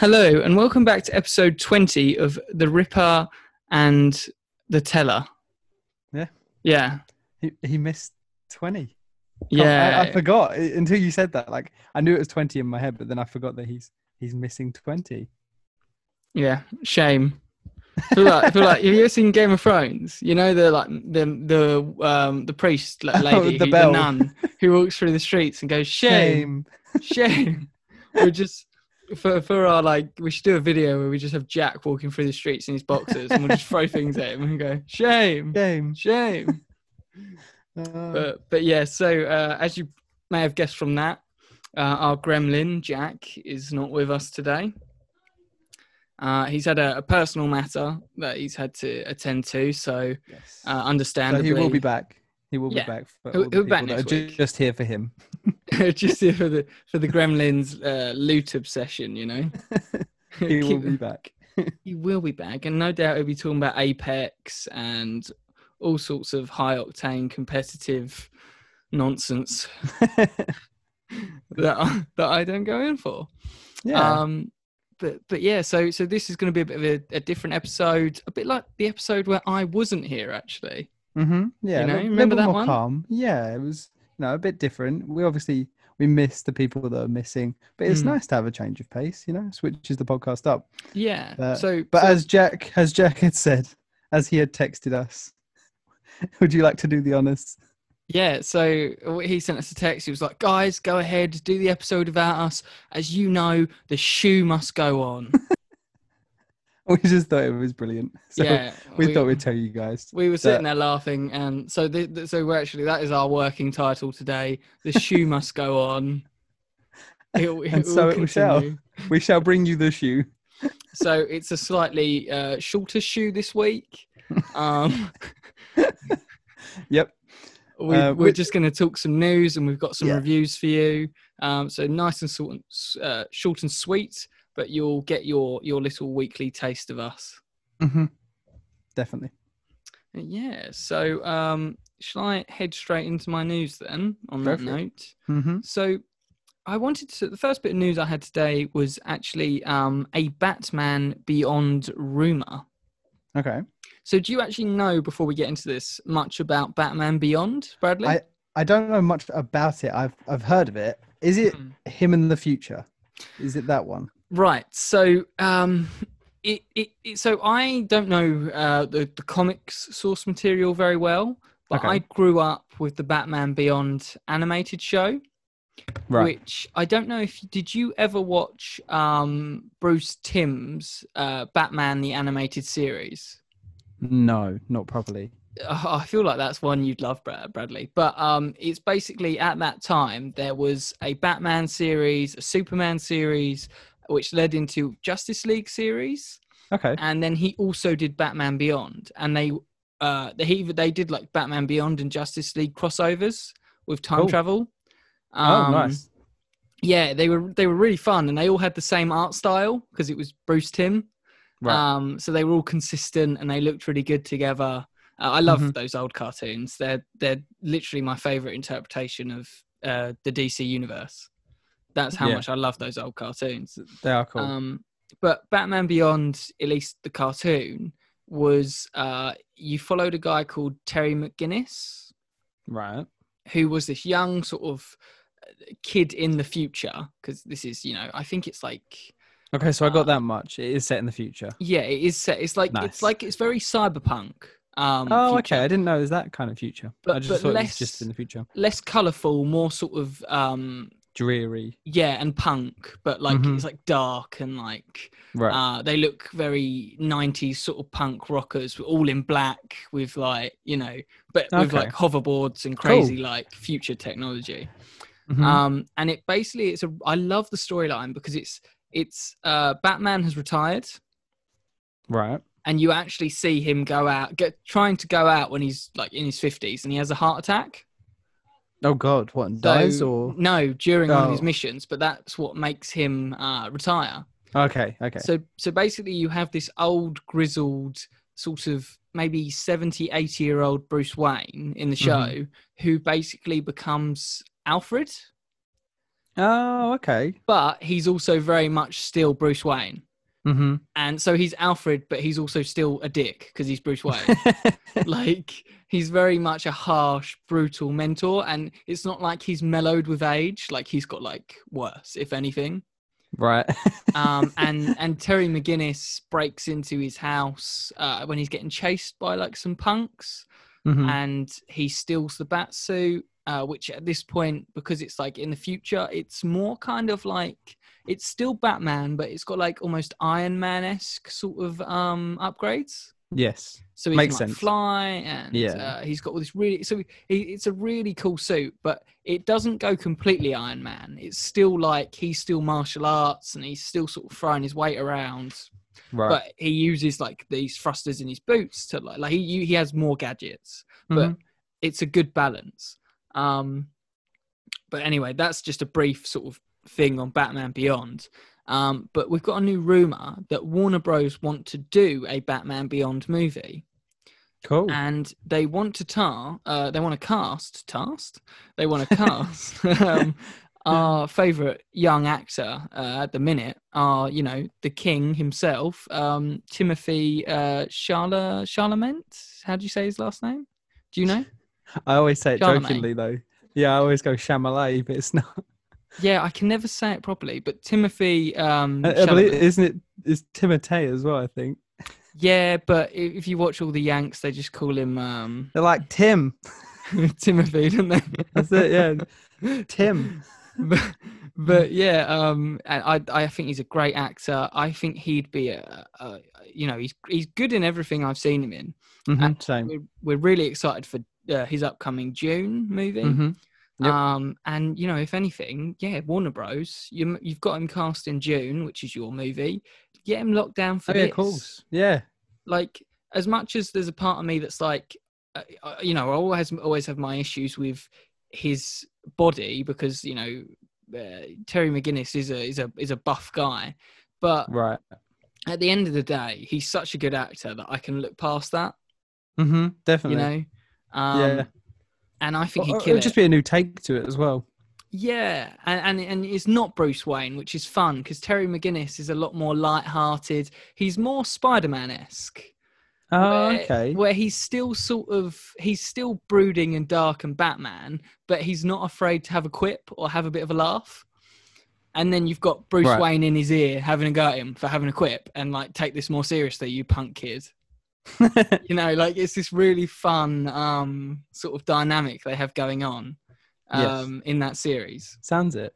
Hello, and welcome back to episode 20 of The Ripper and the Teller. Yeah. Yeah. He, he missed 20. Yeah. I, I forgot until you said that. Like, I knew it was 20 in my head, but then I forgot that he's he's missing 20. yeah. Shame. I feel like, I feel like have you ever seen Game of Thrones? You know the like the the um the priest like, Oh, lady, the who- bell. nun who walks through the streets and goes shame, shame. We're just for for our like we should do a video where we just have Jack walking through the streets in his boxers and we'll just throw things at him and go shame, Shame. shame. Uh, but but yeah so uh, as you may have guessed from that uh, our gremlin jack is not with us today uh, he's had a, a personal matter that he's had to attend to so yes. uh, so understandably he will be back. He will Yeah. be back. For He'll- he'll be back next week. just here for him. just here for the for the gremlins uh, loot obsession you know he will be back. he will be back and no doubt he'll be talking about apex and all sorts of high octane competitive nonsense that I, that I don't go in for yeah. Um, but but yeah, so so this is going to be a bit of a, a different episode, a bit like the episode where I wasn't here actually. Mm-hmm. Yeah. you know, remember that more one? Calm. Yeah. It was you know, a bit different. We obviously we miss the people that are missing, but it's Mm. nice to have a change of pace. You know, switches the podcast up. Yeah. Uh, so But so- as Jack, as Jack had said, as he had texted us, would you like to do the honors? yeah, so he sent us a text. He was like, "Guys, go ahead, do the episode about us. As you know, the shoe must go on." We just thought it was brilliant. So yeah, we, thought we'd tell you guys. we were sitting there laughing, and so the, the, so we're actually that is our working title today. The shoe must go on. It, it And so it shall. We shall bring you the shoe. So it's a slightly uh, shorter shoe this week. Um, Yep. we, Uh, we're we- just going to talk some news, and we've got some Yeah. reviews for you. Um, so nice and short and, uh, short and sweet, but you'll get your your little weekly taste of us. hmm Definitely. Yeah. So um, shall I head straight into my news then? On Go that note. hmm So I wanted to. The first bit of news I had today was actually um, a Batman Beyond rumor. Okay. So do you actually know before we get into this much about Batman Beyond, Bradley? I I don't know much about it. I've I've heard of it. Is it Mm. him in the future? Is it that one? Right. So um it, it, it so I don't know uh the, the comics source material very well, but Okay. I grew up with the Batman Beyond animated show. Right. Which I don't know if did you ever watch um Bruce Timm's uh Batman the animated series? No, not properly. Uh, I feel like that's one you'd love, Brad- Bradley. But um, it's basically at that time there was a Batman series, a Superman series, which led into Justice League series, Okay. and then he also did Batman Beyond, and they uh they he, they did like Batman Beyond and Justice League crossovers with time Cool. travel. oh, Um, nice. Yeah, they were they were really fun, and they all had the same art style because it was Bruce Timm. Right. Um, so they were all consistent and they looked really good together. Uh, I love Mhm. those old cartoons. They're they're literally my favorite interpretation of uh, the DC universe. That's how Yeah. much I love those old cartoons. they are cool. Um, but Batman Beyond, at least the cartoon, was uh, you followed a guy called Terry McGinnis, right. who was this young sort of uh, kid in the future. Because this is, you know, I think it's like Okay, so I got uh, that much. It is set in the future. Yeah, it is set. It's like Nice. it's like it's very cyberpunk. Um, oh, future. okay. I didn't know it was that kind of future. But- I just but thought it less- was just in the future. Less colourful, more sort of um, Dreary. yeah, and punk, but like Mhm. it's like dark and like Right. uh, they look very '90s sort of punk rockers, all in black with like you know, but with like hoverboards and crazy like future technology. Mhm. Um, and it basically it's a I love the storyline because it's it's uh, Batman has retired. right. and you actually see him go out, get trying to go out when he's like in his fifties, and he has a heart attack. Oh God, what? and So- Dies or? no during one of his Oh. missions, but that's what makes him uh, retire. Okay. Okay. So so basically, you have this old grizzled sort of maybe 70, 80 year old Bruce Wayne in the show Mhm. who basically becomes Alfred. Oh, okay. but he's also very much still Bruce Wayne. Mm-hmm. And so he's Alfred, but he's also still a dick because he's Bruce Wayne. like he's very much a harsh, brutal mentor, and it's not like he's mellowed with age. Like he's got like worse, if anything. right. Um, and and Terry McGinnis breaks into his house uh, when he's getting chased by like some punks, Mhm. and he steals the bat suit. Uh, which at this point, because it's like in the future, it's more kind of like it's still Batman, but it's got like almost Iron Man esque sort of um upgrades. Yes. So he Makes can like, sense. fly, and Yeah. uh, he's got all this really. So he, it's a really cool suit, but it doesn't go completely Iron Man. It's still like he's still martial arts, and he's still sort of throwing his weight around. Right. But he uses like these thrusters in his boots to like like he he has more gadgets, but Mhm. it's a good balance. Um, but anyway, that's just a brief sort of thing on Batman Beyond. Um, but we've got a new rumor that Warner Bros. want to do a Batman Beyond movie, cool. and they want to tar, uh, they want to cast, cast, they want to cast um, our favorite young actor uh, at the minute, are you know the King himself, um, Timothy uh, Charla Charlemagne. How do you say his last name? Do you know? I always say it jokingly though. Yeah, I always go Chamalay, but it's not. Yeah, I can never say it properly, but Timothy. Um, I, I believe, isn't? It's Timotei as well. I think yeah, but if you watch all the Yanks, they just call him um, they're like Tim. Timothy, don't they? That's it. Yeah, Tim. but, but yeah, um, and I I think he's a great actor. I think he'd be a, a you know he's he's good in everything I've seen him in. Mhm, Same. We're we're really excited for uh, his upcoming Dune movie. Mhm. Yep. Um, and you know, if anything, yeah, Warner Bros. You you've got him cast in Dune, which is your movie. Get him locked down for Oh, yeah, this. of course. Yeah. Like as much as there's a part of me that's like, uh, uh, you know, I always always have my issues with his body because you know uh, Terry McGinnis is a is a is a buff guy, but Right. at the end of the day, he's such a good actor that I can look past that. Mm-hmm. You Definitely. know, um, yeah. and I think he'd kill it'd it. just be a new take to it as well. Yeah, and, and and it's not Bruce Wayne, which is fun because Terry McGinnis is a lot more light-hearted. He's more Spider-Man esque, Oh, where, okay. where he's still sort of he's still brooding and dark and Batman, but he's not afraid to have a quip or have a bit of a laugh. And then you've got Bruce Right. Wayne in his ear having a go at him for having a quip and like take this more seriously, you punk kid. you know, like it's this really fun um sort of dynamic they have going on Yes. um in that series. Sounds it.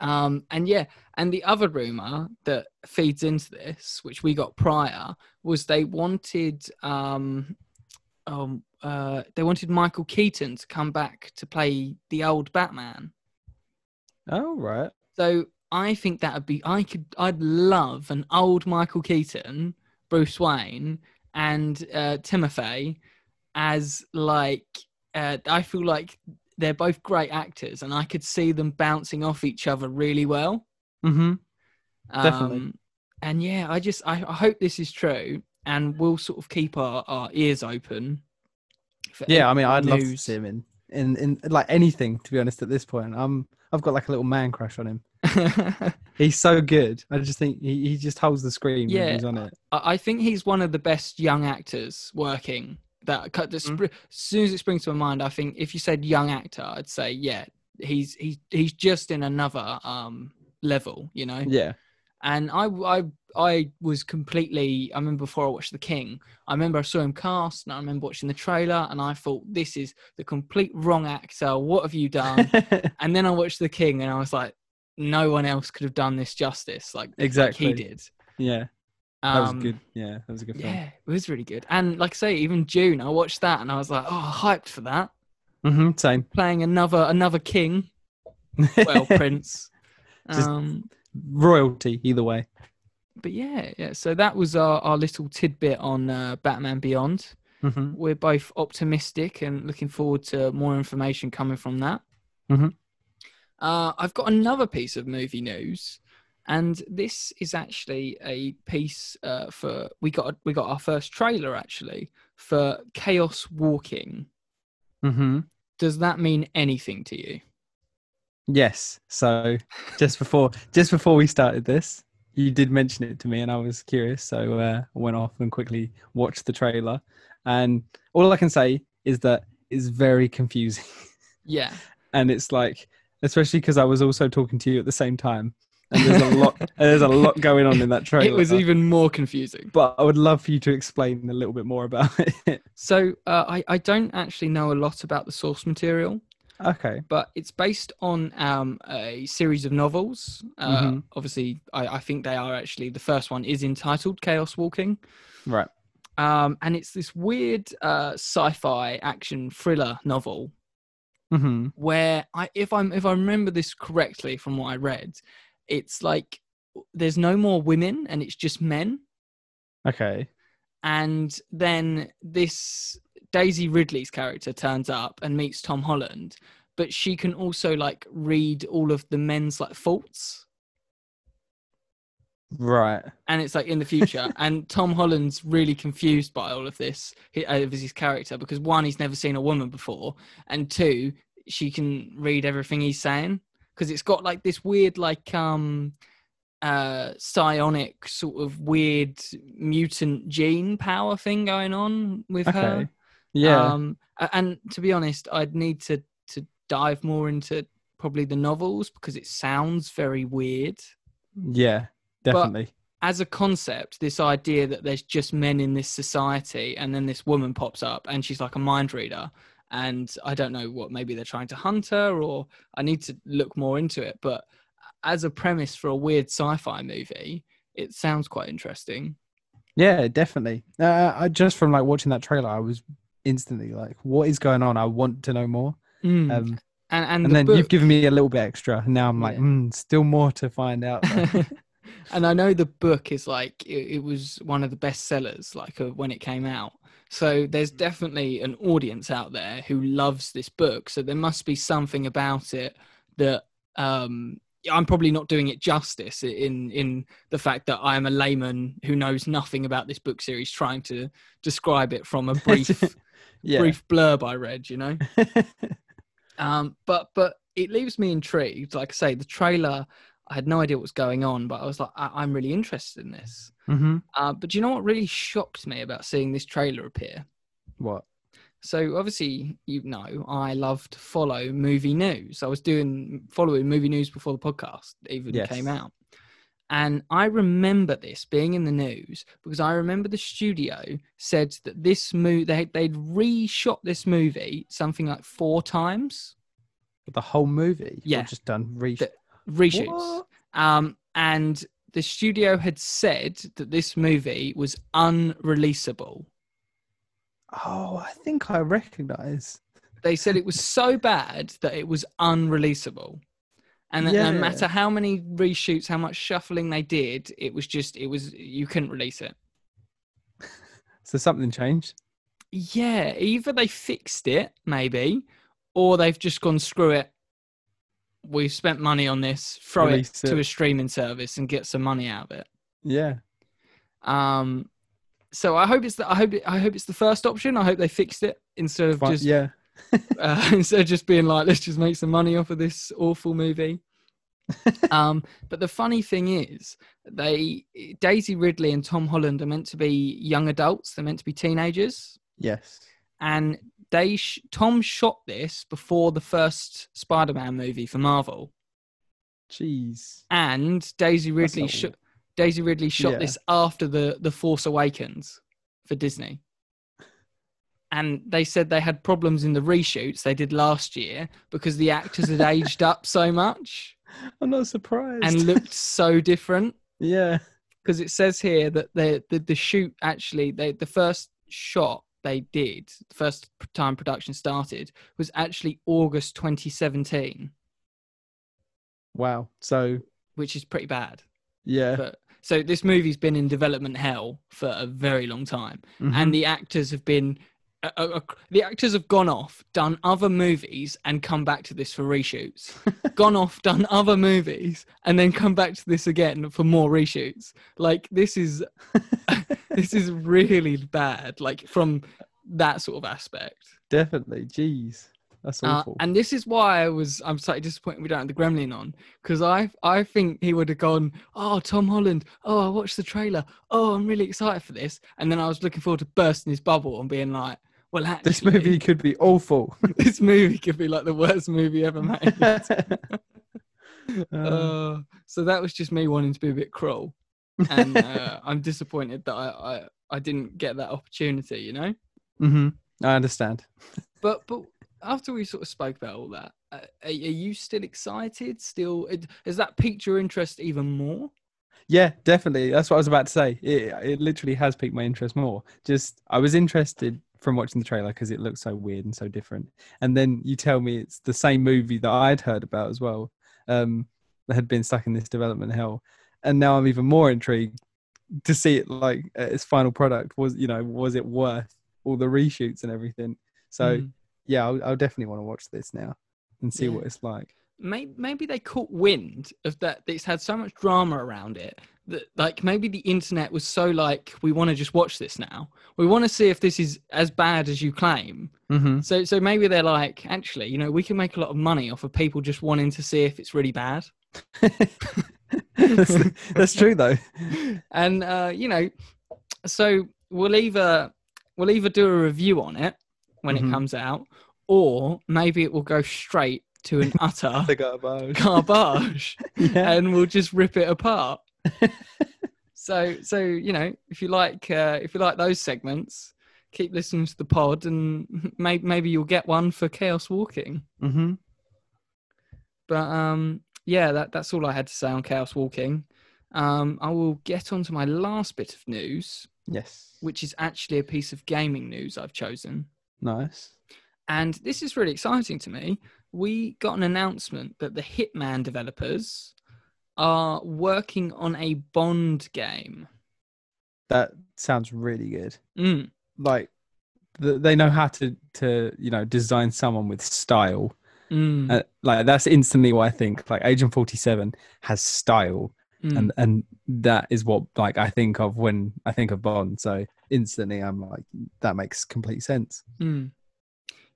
Um, and yeah, and the other rumor that feeds into this, which we got prior, was they wanted um, um, uh, they wanted Michael Keaton to come back to play the old Batman. Oh, right. So I think that would be I could I'd love an old Michael Keaton, Bruce Wayne, and uh, Timothy as like uh, I feel like they're both great actors, and I could see them bouncing off each other really well. Mm-hmm. Definitely. Um, and yeah, I just I, I hope this is true, and we'll sort of keep our, our ears open. for Yeah, I mean, I'd love to see him in, in in like anything. To be honest, at this point, I'm I've got like a little man crush on him. He's so good. I just think he, he just holds the screen Yeah. when he's on it. I I think he's one of the best young actors working. That, cut- Mhm. as soon as it springs to my mind, I think if you said young actor, I'd say yeah, he's he's he's just in another um level, you know. Yeah. And I I I was completely. I remember before I watched The King, I remember I saw him cast, and I remember watching the trailer, and I thought this is the complete wrong actor. What have you done? and then I watched The King, and I was like, no one else could have done this justice like, like Exactly. he did. yeah. That was Um, good. Yeah, that was a good film. Yeah, it was really good. And like I say, even Dune, I watched that, and I was like, oh, hyped for that. Mm-hmm. Same. Playing another another king, well, prince. Um, Royalty, either way. but yeah, yeah. So that was our, our little tidbit on uh, Batman Beyond. Mm-hmm. We're both optimistic and looking forward to more information coming from that. Mhm. Uh, I've got another piece of movie news, and this is actually a piece uh, for we got we got our first trailer actually for Chaos Walking. Mm-hmm. Does that mean anything to you? Yes. So just before just before we started this, you did mention it to me, and I was curious, so uh, I went off and quickly watched the trailer. And all I can say is that it's very confusing, Yeah. and it's like, especially because I was also talking to you at the same time, and there's a lot there's a lot going on in that trailer. It was even more confusing. but I would love for you to explain a little bit more about it. So uh, I, I don't actually know a lot about the source material, okay. but it's based on um, a series of novels. Uh, Mhm. Obviously, I, I think they are actually, the first one is entitled Chaos Walking. Right. Um, and it's this weird uh, sci-fi action thriller novel hmm where I, if I'm if I remember this correctly from what I read, it's like there's no more women and it's just men. Okay. and then this Daisy Ridley's character turns up and meets Tom Holland, but she can also like read all of the men's like faults. Right. And it's like in the future, and Tom Holland's really confused by all of this he- uh, of his character because one, he's never seen a woman before, and two, she can read everything he's saying because it's got like this weird, like um, uh, psionic sort of weird mutant gene power thing going on with her. Yeah. Um, and to be honest, I'd need to to dive more into probably the novels because it sounds very weird. yeah. Definitely. As a concept, this idea that there's just men in this society, and then this woman pops up, and she's like a mind reader, and I don't know what maybe they're trying to hunt her, or I need to look more into it. But as a premise for a weird sci-fi movie, it sounds quite interesting. Yeah, definitely. Uh, I just from like watching that trailer, I was instantly like, "What is going on? I want to know more." Mm. Um, and and, and the then book, you've given me a little bit extra, and now I'm like, Yeah. mm, "Still more to find out." though." and I know the book is like it, it was one of the best sellers like of when it came out. So there's definitely an audience out there who loves this book. So there must be something about it that um I'm probably not doing it justice in in the fact that I'm a layman who knows nothing about this book series trying to describe it from a brief yeah. brief blurb I read, you know. Um, but but it leaves me intrigued. Like I say, the trailer, I had no idea what was going on, but I was like, I- I'm really interested in this. hmm Uh, but you know what really shocked me about seeing this trailer appear? What? So obviously, you know, I love to follow movie news. I was doing following movie news before the podcast even Yes. came out. And I remember this being in the news because I remember the studio said that this movie they they'd reshot this movie something like four times The whole movie? Yeah. just done re- The- reshoots. Um, and the studio had said that this movie was unreleasable. Oh, I think I recognize. They said it was so bad that it was unreleasable. And that no matter how many reshoots, how much shuffling they did, it was just, it was, you couldn't release it. So something changed. Yeah, either they fixed it, maybe, or they've just gone, screw it. We've spent money on this, throw Release it to it. a streaming service and get some money out of it. Yeah. Um, so I hope it's the I hope it, I hope it's the first option. I hope they fixed it instead of Fine. just yeah. uh, instead of just being like let's just make some money off of this awful movie. um, but the funny thing is, they Daisy Ridley and Tom Holland are meant to be young adults. They're meant to be teenagers, Yes. and they sh- Tom shot this before the first Spider-Man movie for Marvel, Jeez. and Daisy Ridley shot Daisy Ridley shot Yeah. this after the the Force Awakens for Disney. And they said they had problems in the reshoots they did last year because the actors had aged up so much I'm not surprised. and looked so different. yeah. Because it says here that the, the the shoot actually they the first shot they did, the first time production started, was actually August 2017, Wow. So which is pretty bad. yeah. But, so this movie's been in development hell for a very long time. Mhm. and the actors have been uh, uh, uh, the actors have gone off done other movies and come back to this for reshoots gone off done other movies and then come back to this again for more reshoots like this is this is really bad like from that sort of aspect Definitely. Jeez. That's Uh, awful. and this is why I was I'm slightly disappointed we don't have the Gremlin on because I I think he would have gone oh Tom Holland oh I watched the trailer oh I'm really excited for this and then I was looking forward to bursting his bubble and being like well actually this movie could be awful. this movie could be like the worst movie ever made. Uh, uh, so that was just me wanting to be a bit cruel, and uh, I'm disappointed that I, I I didn't get that opportunity. You know. mhm, I understand. But but after we sort of spoke about all that, uh, are, are you still excited? Still, has that piqued your interest even more? Yeah, definitely. That's what I was about to say. It it literally has piqued my interest more. Just I was interested from watching the trailer because it looks so weird and so different. And then you tell me it's the same movie that I'd heard about as well. Um, that had been stuck in this development hell, and now I'm even more intrigued to see it like its final product. Was you know was it worth all the reshoots and everything? So Mm. yeah, I'll, I'll definitely want to watch this now and see Yeah. what it's like. Maybe, maybe they caught wind of that. It's had so much drama around it that, like, maybe the internet was so like, we want to just watch this now. We want to see if this is as bad as you claim. Mm-hmm. So, so maybe they're like, actually, you know, we can make a lot of money off of people just wanting to see if it's really bad. that's, that's true though. and uh, you know, so we'll either we'll either do a review on it when Mhm. it comes out, or maybe it will go straight to an utter The garbage. garbage, yeah. and we'll just rip it apart. so, so you know, if you like, uh, if you like those segments, keep listening to the pod, and maybe maybe you'll get one for chaos walking. Mm-hmm. But um, yeah, that, that's all I had to say on Chaos Walking. Um, I will get on to my last bit of news, Yes. which is actually a piece of gaming news I've chosen. Nice. And this is really exciting to me. We got an announcement that the Hitman developers are working on a Bond game. That sounds really good. Mm, Like they know how to to you know design someone with style. mm, Uh, like that's instantly what I think. Like Agent Forty Seven has style, mm. and and that is what like I think of when I think of Bond. So instantly I'm like that makes complete sense. Mm.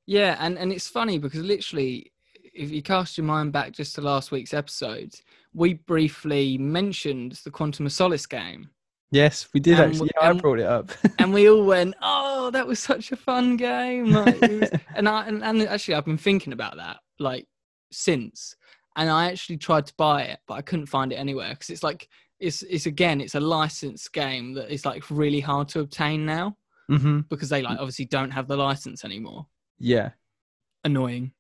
Yeah, and, and it's funny because literally, if you cast your mind back just to last week's episode, we briefly mentioned the Quantum of Solace game, Yes, we did And actually. w- Yeah, I brought it up. and we all went, "Oh, that was such a fun game!" Like, was- and I and, and actually, I've been thinking about that like since, and I actually tried to buy it, but I couldn't find it anywhere because it's like it's it's again it's a licensed game that is like really hard to obtain now hmm because they like obviously don't have the license anymore. Yeah. Annoying.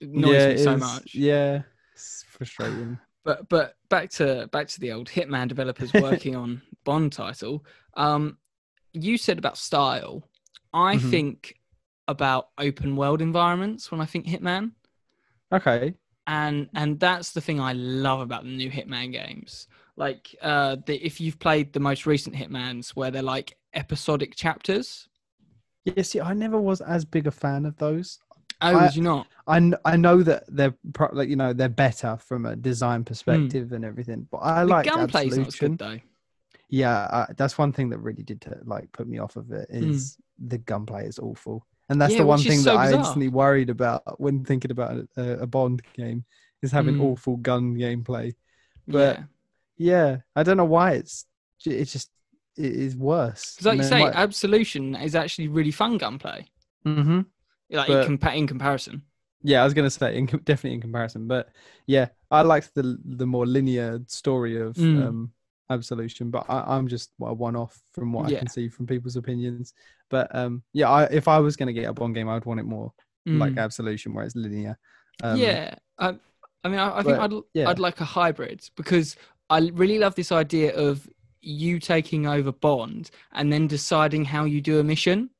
It annoys yeah, me so much. Yeah, it's frustrating. But but back to back to the old Hitman developers working on Bond title. Um, you said about style. I Mhm. think about open world environments when I think Hitman, Okay. and and that's the thing I love about the new Hitman games. Like uh, the, if you've played the most recent Hitmans, where they're like episodic chapters. Yeah, see, I never was as big a fan of those. Oh, I- was you not? I I know that they're pro- like you know they're better from a design perspective and everything, but I Hmm. The like gunplay's not good though. Yeah, uh, that's one thing that really did to, like put me off of it is the gunplay is awful, and that's Hmm. Yeah, the one thing so that I bizarre. instantly worried about when thinking about a, a Bond game is having Mm. awful gun gameplay. But- yeah. Yeah, I don't know why it's it's just it is worse. Because like you say, Absolution is actually really fun gunplay. hmm Like But- in, compa- in comparison. Yeah, I was gonna say in, definitely in comparison, but yeah, I liked the the more linear story of Mm. um, Absolution, but I, I'm just a one off from what I can see from people's opinions. But um, yeah, I, if I was gonna get a Bond game, I'd want it more like Mm. Absolution, where it's linear. Um, yeah, I, I mean, I, I think but, I'd yeah. I'd like a hybrid because I really love this idea of you taking over Bond and then deciding how you do a mission.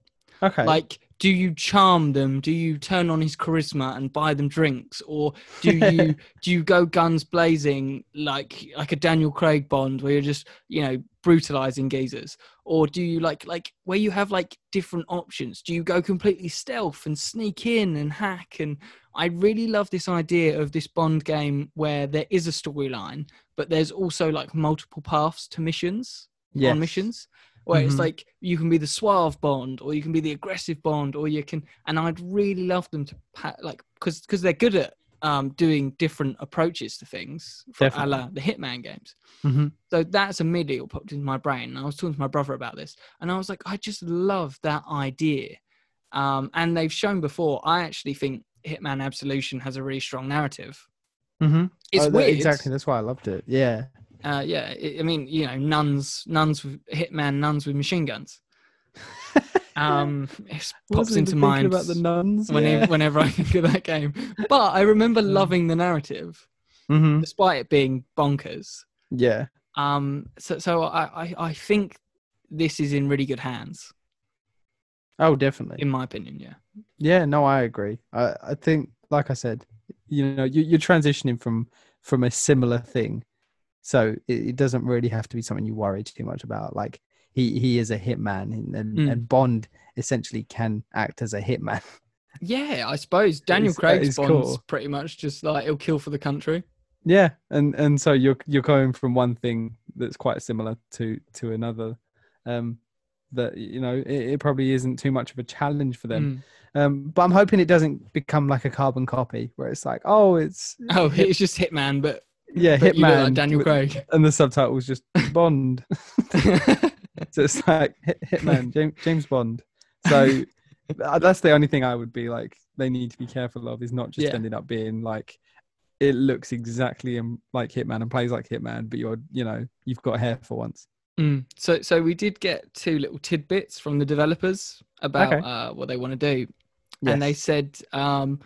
Okay. Like, do you charm them? Do you turn on his charisma and buy them drinks, or do you do you go guns blazing like like a Daniel Craig Bond where you're just you know brutalizing geezers, or do you like like where you have like different options? Do you go completely stealth and sneak in and hack? And I really love this idea of this Bond game where there is a storyline, but there's also like multiple paths to missions yes. on missions. Where it's Mhm. like you can be the suave Bond, or you can be the aggressive Bond, or you can. And I'd really love them to pa- like because because they're good at um, doing different approaches to things, for, a la the Hitman games. hmm So that's immediately what popped into my brain. And I was talking to my brother about this, and I was like, I just love that idea. Um, and they've shown before. I actually think Hitman Absolution has a really strong narrative. hmm It's weird. Exactly. That's why I loved it. Yeah. Uh, yeah, I I mean, you know, nuns, nuns with hitman, nuns with machine guns. Um, it pops into mind about the nuns. whenever, yeah. whenever I think of that game. But I remember loving the narrative, Mhm. despite it being bonkers. Yeah. Um, so, so I, I, I think this is in really good hands, Oh, definitely. in my opinion. Yeah. Yeah, no, I agree. I, I think, like I said, you know, you, you're transitioning from from a similar thing, so it, it doesn't really have to be something you worry too much about. Like he he is a hitman, and and, Mm. and Bond essentially can act as a hitman. Yeah, I suppose Daniel Craig's is Bond's cool. pretty much just like he'll kill for the country. yeah, and and so you're you're going from one thing that's quite similar to to another. Um, that you know it, it probably isn't too much of a challenge for them. Mm. Um, but I'm hoping it doesn't become like a carbon copy where it's like, oh, it's Oh, it's just Hitman, but, yeah, but you Hitman, like Daniel Craig. and the subtitle was just Bond. so it's like Hit, Hitman, James, James Bond. So uh, that's the only thing I would be like. They need to be careful of is not just Yeah. ending up being like it looks exactly like Hitman and plays like Hitman, but you're you know you've got hair for once. Mm. So, so we did get two little tidbits from the developers about Okay. uh, what they want to do, and they said um,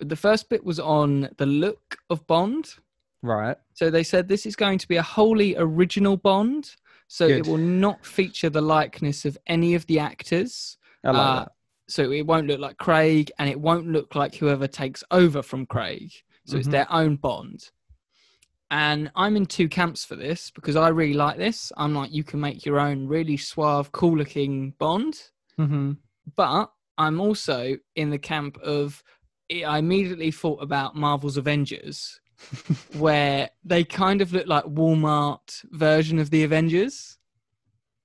the first bit was on the look of Bond. Right. So they said this is going to be a wholly original Bond. So Good. it will not feature the likeness of any of the actors. I like Uh, that. So it won't look like Craig, and it won't look like whoever takes over from Craig. So it's Mhm. their own Bond. And I'm in two camps for this because I really like this. I'm like, you can make your own really suave, cool looking Bond. hmm But I'm also in the camp of I immediately thought about Marvel's Avengers, where they kind of look like Walmart version of the Avengers,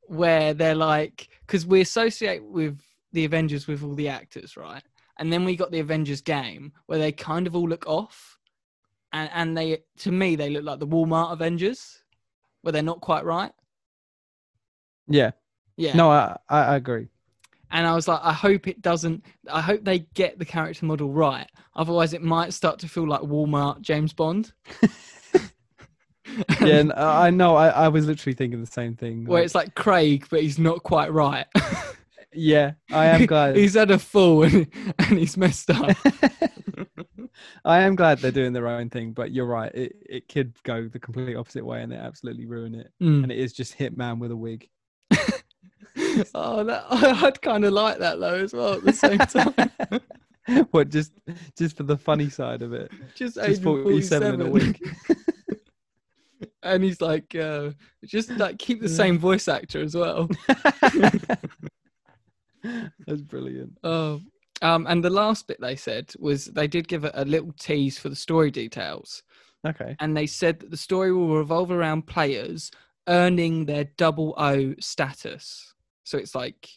where they're like because we associate with the Avengers with all the actors, right? And then we got the Avengers game where they kind of all look off, and and they to me they look like the Walmart Avengers, where they're not quite right. Yeah. Yeah. No, I, I I agree. And I was like, I hope it doesn't. I hope they get the character model right. Otherwise, it might start to feel like Walmart James Bond. Yeah, and I I know. I, I was literally thinking the same thing. where like- it's like Craig, but he's not quite right. yeah, I am glad. he's had a fall and, and he's messed up. I am glad they're doing their own thing, but you're right. It it could go the complete opposite way, and it absolutely ruin it. Mm. And it is just Hitman with a wig. oh, that, I'd kind of like that though as well. At the same time, what just just for the funny side of it? just Just Agent 47 in a 47. wig. and he's like, uh, just like keep the same voice actor as well. That's brilliant. Oh, um, and the last bit they said was they did give a, a little tease for the story details, Okay. and they said that the story will revolve around players earning their double O status. So it's like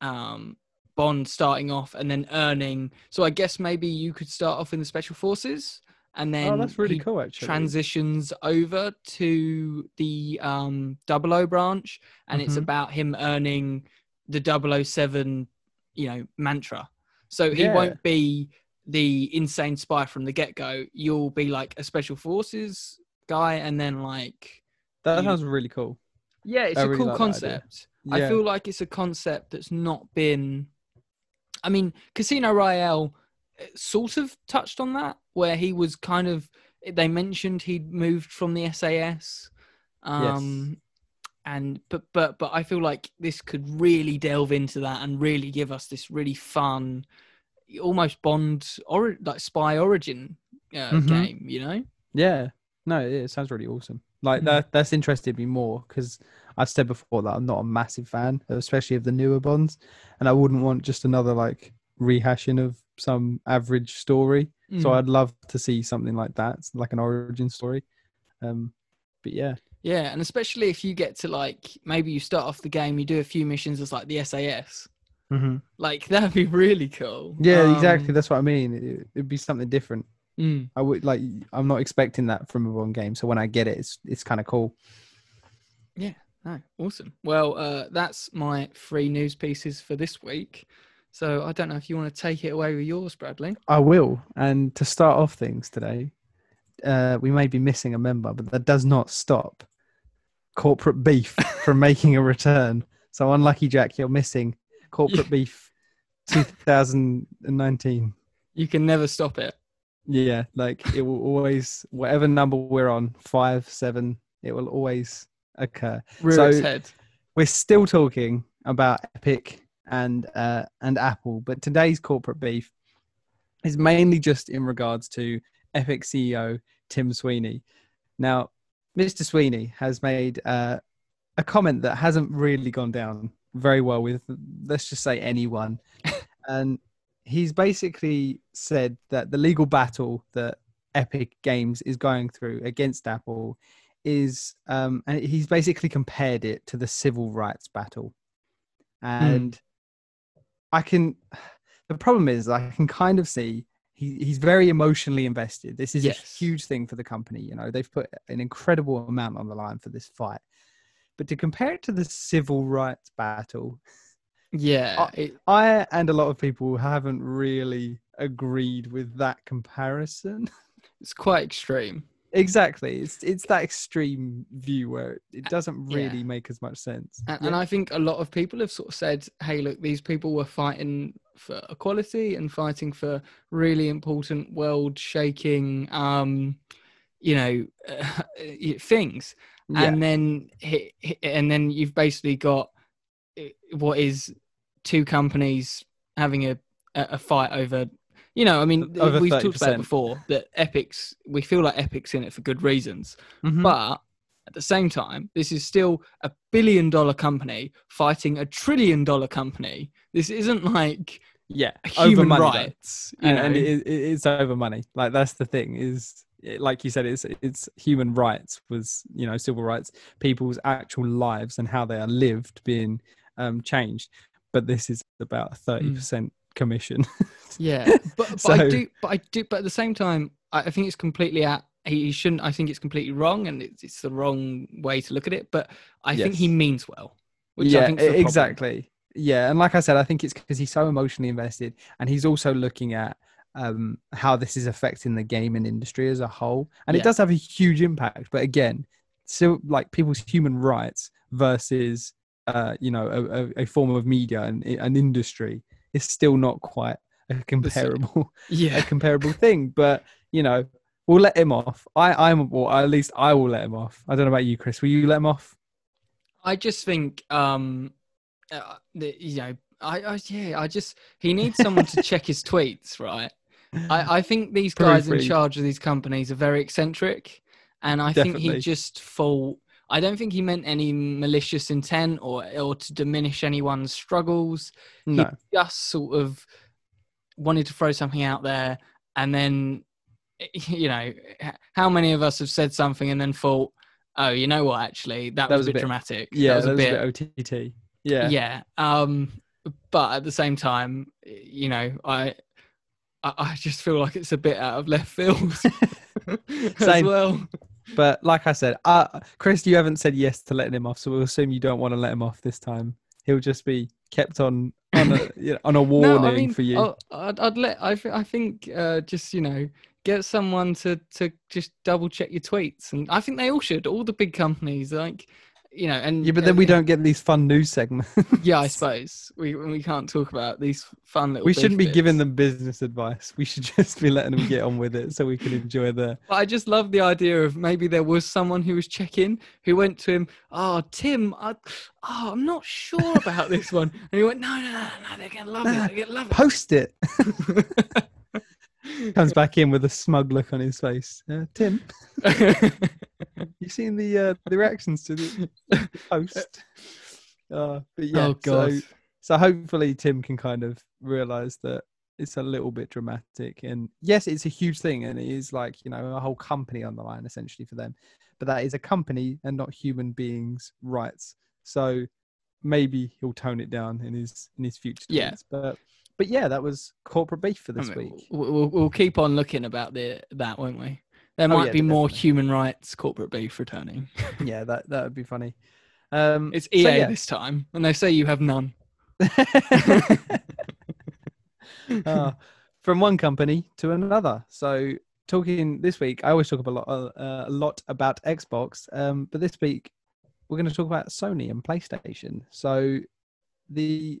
um, Bond starting off and then earning. So I guess maybe you could start off in the special forces, and then oh, that's really cool. Actually. transitions over to the um, 00 branch, and it's Mhm. about him earning the 007, you know, mantra. So he Yeah. won't be the insane spy from the get go. You'll be like a special forces guy, and then like, that you- sounds really cool. yeah, it's I a really cool like concept. Yeah. I feel like it's a concept that's not been. I mean, Casino Royale uh, sort of touched on that, where he was kind of. They mentioned he'd moved from the SAS, um, and but but but I feel like this could really delve into that and really give us this really fun, almost Bond or like spy origin uh, Mhm. game. You know? Yeah. No, it, sounds really awesome. Like Mm. that. That's interested me more because I've said before that I'm not a massive fan, especially of the newer Bonds, and I wouldn't want just another like rehashing of some average story. So Mm. I'd love to see something like that, like an origin story. Um, but yeah, Yeah, and especially if you get to like maybe you start off the game, you do a few missions as like the SAS. Mm-hmm. Like that'd be really cool. Yeah, exactly. Um, That's what I mean. It, it'd be something different. mm. I would like. I'm not expecting that from a one game, so when I get it, it's it's kind of cool. No, awesome. Well, uh, that's my three news pieces for this week. So I don't know if you want to take it away with yours, Bradley. I will. And to start off things today, uh, we may be missing a member, but that does not stop corporate beef from making a return. So unlucky Jack, you're missing corporate beef 2019. You can never stop it. Yeah, like it will always, whatever number we're on, five, seven, it will always occur. Rear So- its head. We're still talking about Epic and uh, and Apple, but today's corporate beef is mainly just in regards to Epic CEO Tim Sweeney. Now, Mr. Sweeney has made uh, a comment that hasn't really gone down very well with, let's just say, anyone, and he's basically said that the legal battle that Epic Games is going through against Apple is, um, and he's basically compared it to the civil rights battle. And I can, the problem is, I can kind of see he, he's very emotionally invested. This is Yes. a huge thing for the company. You know, they've put an incredible amount on the line for this fight. But to compare it to the civil rights battle, Yeah. it- I and a lot of people haven't really agreed with that comparison. it's quite extreme. Exactly, it's it's that extreme view where it, doesn't yeah. really make as much sense. And, Yeah. and I think a lot of people have sort of said, hey, look, these people were fighting for equality and fighting for really important world shaking, um, you know, things. Yeah. And then, and then you've basically got uh, what is two companies having a a fight over. You know, I mean, Over we've talked about 30%. it before that Epic's. We feel like Epic's in it for good reasons, Mhm. but at the same time, this is still a billion dollar company fighting a trillion dollar company. This isn't like yeah, over human money, rights. And, and it, it, it's over money. Like that's the thing is, like you said, it's it's human rights was you know civil rights, people's actual lives and how they are lived being um, changed. But this is about thirty percent commission. yeah, but, but I do, but I do, but at the same time, I, I think it's completely at. He he shouldn't. I think it's completely wrong, and it's, it's the wrong way to look at it. But I think he means well, which yeah, I think is the problem. exactly. Yeah, and like I said, I think it's because he's so emotionally invested, and he's also looking at um, how this is affecting the gaming industry as a whole, and Yeah. it does have a huge impact. But again, so like people's human rights versus uh, you know a, a form of media and an industry is still not quite a comparable a comparable thing. But you know, we'll let him off. I I'm or at least I will let him off. I don't know about you, Chris. Will you let him off? I just think, um, uh, you know, I, I yeah, I just he needs someone to check his tweets, right? I, I think these guys in charge of these companies are very eccentric, and I think he just thought. I don't think he meant any malicious intent or or to diminish anyone's struggles. no. He just sort of wanted to throw something out there, and then, you know, how many of us have said something and then thought, "Oh, you know what? Actually, that, was, a bit dramatic. Yeah, that was a bit OTT. Yeah. yeah. Um, but at the same time, you know, I, I, I just feel like it's a bit out of left field as well. But like I said, uh, Chris, you haven't said yes to letting him off, so we'll assume you don't want to let him off this time. He'll just be kept on on a, you know, on a warning no, I mean, for you. I'll- I'd, I'd let. I, th- I think uh, just you know, get someone to to just double check your tweets, and I think they all should. All the big companies, like you know, and yeah, but then we don't get these fun news segments. Yeah, I suppose we we can't talk about these fun little. we shouldn't be giving them business advice. We should just be letting them get on with it so we can enjoy the. But I just love the idea of maybe there was someone who was checking who went to him, oh, Tim, I, oh, I'm not sure about this one. And he went, no, no, no, no, they're to love it. They're to love Post it. it. Comes back in with a smug look on his face. Uh, Tim, you seen the uh, the reactions to the post? Uh, but yeah, oh, God. So, so hopefully Tim can kind of realize that it's a little bit dramatic. And yes, it's a huge thing, and it is like you know a whole company on the line essentially for them. But that is a company and not human beings' rights. So maybe he'll tone it down in his in his future. Yeah. tweets. but but yeah, that was corporate beef for this I mean, week. We'll, we'll, we'll keep on looking about the that, won't we? There Oh, might yeah, be more definitely. human rights corporate beef returning. yeah, that that would be funny. Um, It's so EA yeah. this time, and they say you have none. Ah, from one company to another. So talking this week, I always talk about a lot, uh, a lot about Xbox, um, but this week we're going to talk about Sony and PlayStation. So the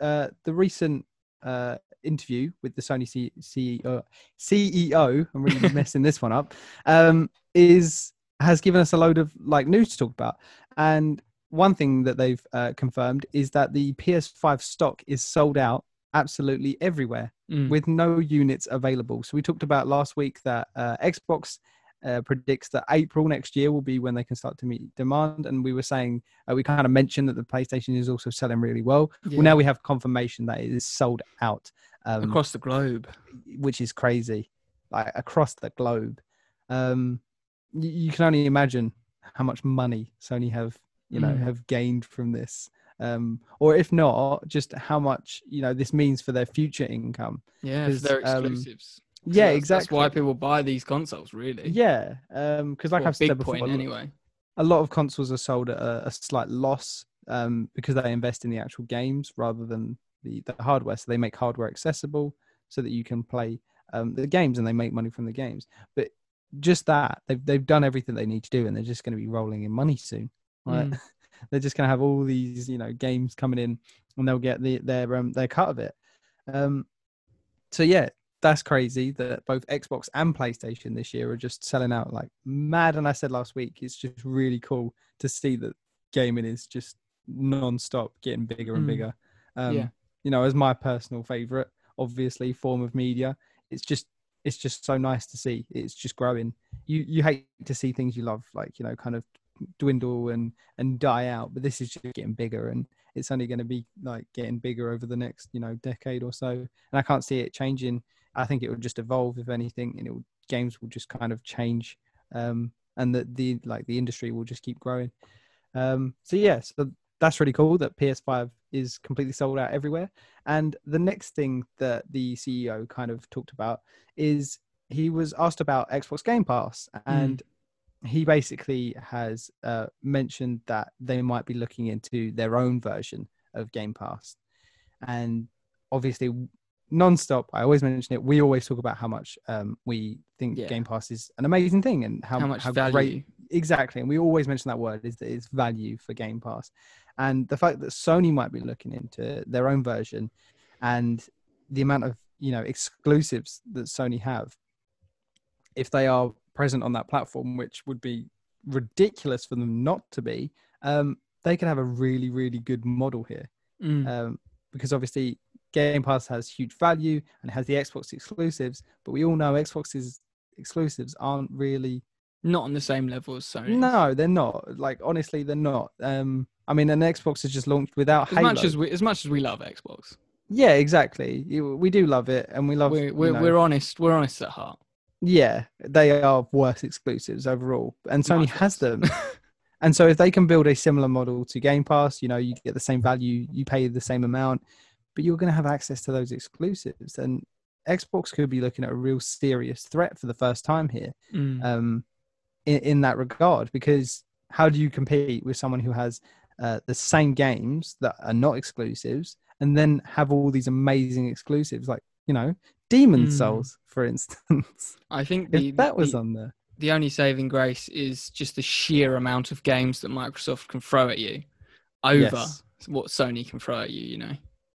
uh, the recent uh, interview with the Sony C- CEO, CEO, I'm really messing this one up, um, is has given us a load of like news to talk about. And one thing that they've uh, confirmed is that the PS5 stock is sold out absolutely everywhere Mm. with no units available. So we talked about last week that uh, Xbox uh, predicts that April next year will be when they can start to meet demand, and we were saying uh, we kind of mentioned that the PlayStation is also selling really well. Yeah. Well, now we have confirmation that it is sold out, um, across the globe. which is crazy, like across the globe. Um, you, you can only imagine how much money Sony have, you know, Mm. have gained from this. Um, or if not, just how much you know this means for their future income. Yeah, they're um, exclusives. Yeah, that's- exactly. That's why people buy these consoles, really. Yeah, because like Well, I've said before, point anyway. a lot of consoles are sold at a, a slight loss um, because they invest in the actual games rather than the, the hardware. So they make hardware accessible so that you can play um, the games and they make money from the games. But just that they've they've done everything they need to do and they're just going to be rolling in money soon. Right? Mm. they're just going to have all these you know games coming in and they'll get the, their um, their cut of it. Um, so yeah, that's crazy that both Xbox and PlayStation this year are just selling out like mad. And I said last week, it's just really cool to see that gaming is just non-stop getting bigger and Mm. bigger. Um, Yeah. You know, as my personal favorite, obviously, form of media, it's just it's just so nice to see. It's just growing. You you hate to see things you love like you know kind of dwindle and and die out, but this is just getting bigger and it's only going to be like getting bigger over the next you know decade or so and i can't see it changing i think it will just evolve if anything and it will, games will just kind of change um and that the like the industry will just keep growing. Um so yeah so that's really cool that ps5 is completely sold out everywhere. And the next thing that the ceo kind of talked about is he was asked about xbox game pass and he basically has uh, mentioned that they might be looking into their own version of Game Pass, and obviously, non-stop. I always mention it. We always talk about how much um, we think Yeah. Game Pass is an amazing thing and how, How, much great value? exactly and we always mention that word is that it's value for game pass and the fact that sony might be looking into their own version and the amount of you know exclusives that sony have if they are present on that platform which would be ridiculous for them not to be um, they could have a really really good model here Mm. um, because obviously Game Pass has huge value and has the Xbox exclusives, but we all know Xbox's exclusives aren't really Not on the same level as Sony. no, they're not. Like honestly, they're not. Um, I mean, an Xbox has just launched without As Halo. much as we, as much as we love Xbox, yeah, exactly. We do love it, and we love. we're we're, know- we're honest. We're honest at heart. yeah, they are worse exclusives overall, and Sony Much has them. and so, if they can build a similar model to Game Pass, you know, you get the same value, you pay the same amount, but you're going to have access to those exclusives, and Xbox could be looking at a real serious threat for the first time here. Mm. um, in, in that regard because how do you compete with someone who has uh, the same games that are not exclusives and then have all these amazing exclusives like you know demon Mm. souls for instance I think the, if that was the, on there the only saving grace is just the sheer amount of games that Microsoft can throw at you over Yes. what Sony can throw at you. You know.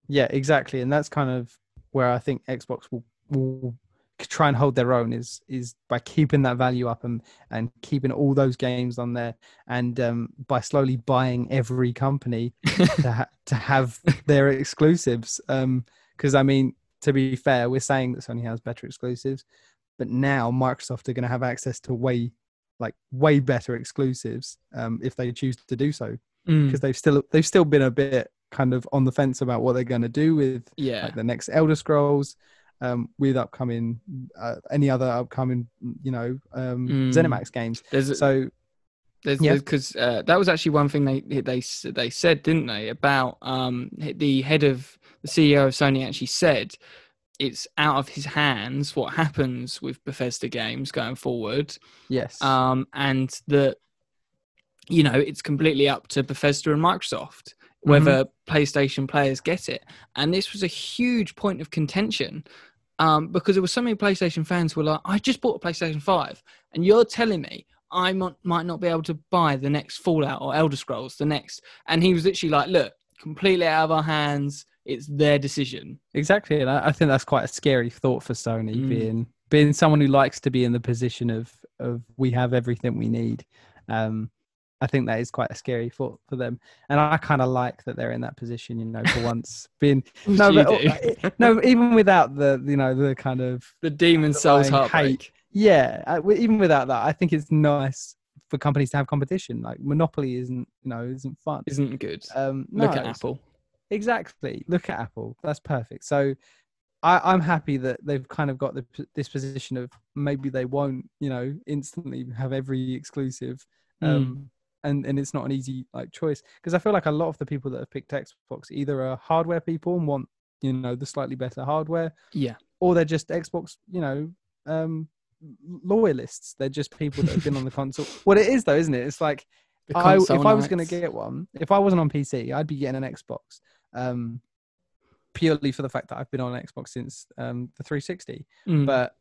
Yeah exactly and that's kind of where i think xbox will, will try and hold their own is is by keeping that value up and and keeping all those games on there and um, by slowly buying every company to, ha- to have their exclusives. Because I mean, to be fair, we're saying that Sony has better exclusives, but now Microsoft are going to have access to way, like way better exclusives um, if they choose to do so. Mm. Because they've still they've still been a bit kind of on the fence about what they're going to do with Yeah. like the next Elder Scrolls. um, with upcoming uh, any other upcoming you know um, Mm. ZeniMax games. There's a- So There's Yeah. because uh, that was actually one thing they they they said, didn't they? About um the head of the CEO of Sony actually said it's out of his hands what happens with Bethesda games going forward, yes, um, and that you know it's completely up to Bethesda and Microsoft whether PlayStation players get it. And this was a huge point of contention um, because there were so many PlayStation fans who were like, "I just bought a PlayStation Five, and you're telling me I might, might not be able to buy the next Fallout or Elder Scrolls, the next." And he was literally like, "Look, completely out of our hands. It's their decision." exactly, and I, I think that's quite a scary thought for Sony Mm. being being someone who likes to be in the position of of we have everything we need. Um, I think that is quite a scary thought for them, and I kind of like that they're in that position. You know, for once being no, but, no, even without the you know the kind of the Demon's Souls heartbreak. yeah, I, w- even without that, I think it's nice for companies to have competition. Like Monopoly isn't you know isn't fun. Isn't good. Um, Look at Apple. Exactly. Look at Apple. That's perfect. So I, I'm happy that they've kind of got the, this position of maybe they won't, you know, instantly have every exclusive. Um, and, and it's not an easy like choice because I feel like a lot of the people that have picked Xbox either are hardware people and want, you know, the slightly better hardware, Yeah. or they're just Xbox, you know, um, loyalists. They're just people that have been on the console. What it is though, isn't it? It's like I, if console I was going to get one, if I wasn't on PC, I'd be getting an Xbox. Um, purely for the fact that I've been on Xbox since um, the 360. Mm. But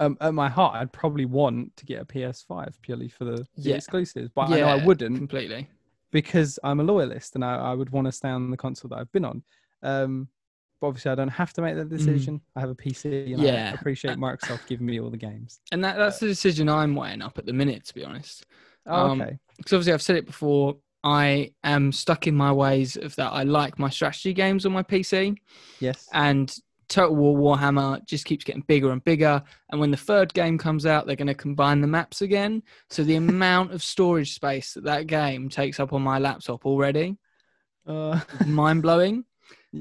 um, at my heart, I'd probably want to get a PS5 purely for the, the exclusives. But I know I wouldn't completely. because I'm a loyalist and I, I would want to stay on the console that I've been on. Um, but obviously, I don't have to make that decision. I have a PC and Mm. Yeah. I appreciate Microsoft giving me all the games. And that, that's the decision I'm weighing up at the minute, to be honest. Oh, Um, okay. because obviously I've said it before. I am stuck in my ways of that. I like my strategy games on my PC, Yes. and Total War Warhammer just keeps getting bigger and bigger. And when the third game comes out, they're going to combine the maps again. So the amount of storage space that that game takes up on my laptop already Uh, mind blowing.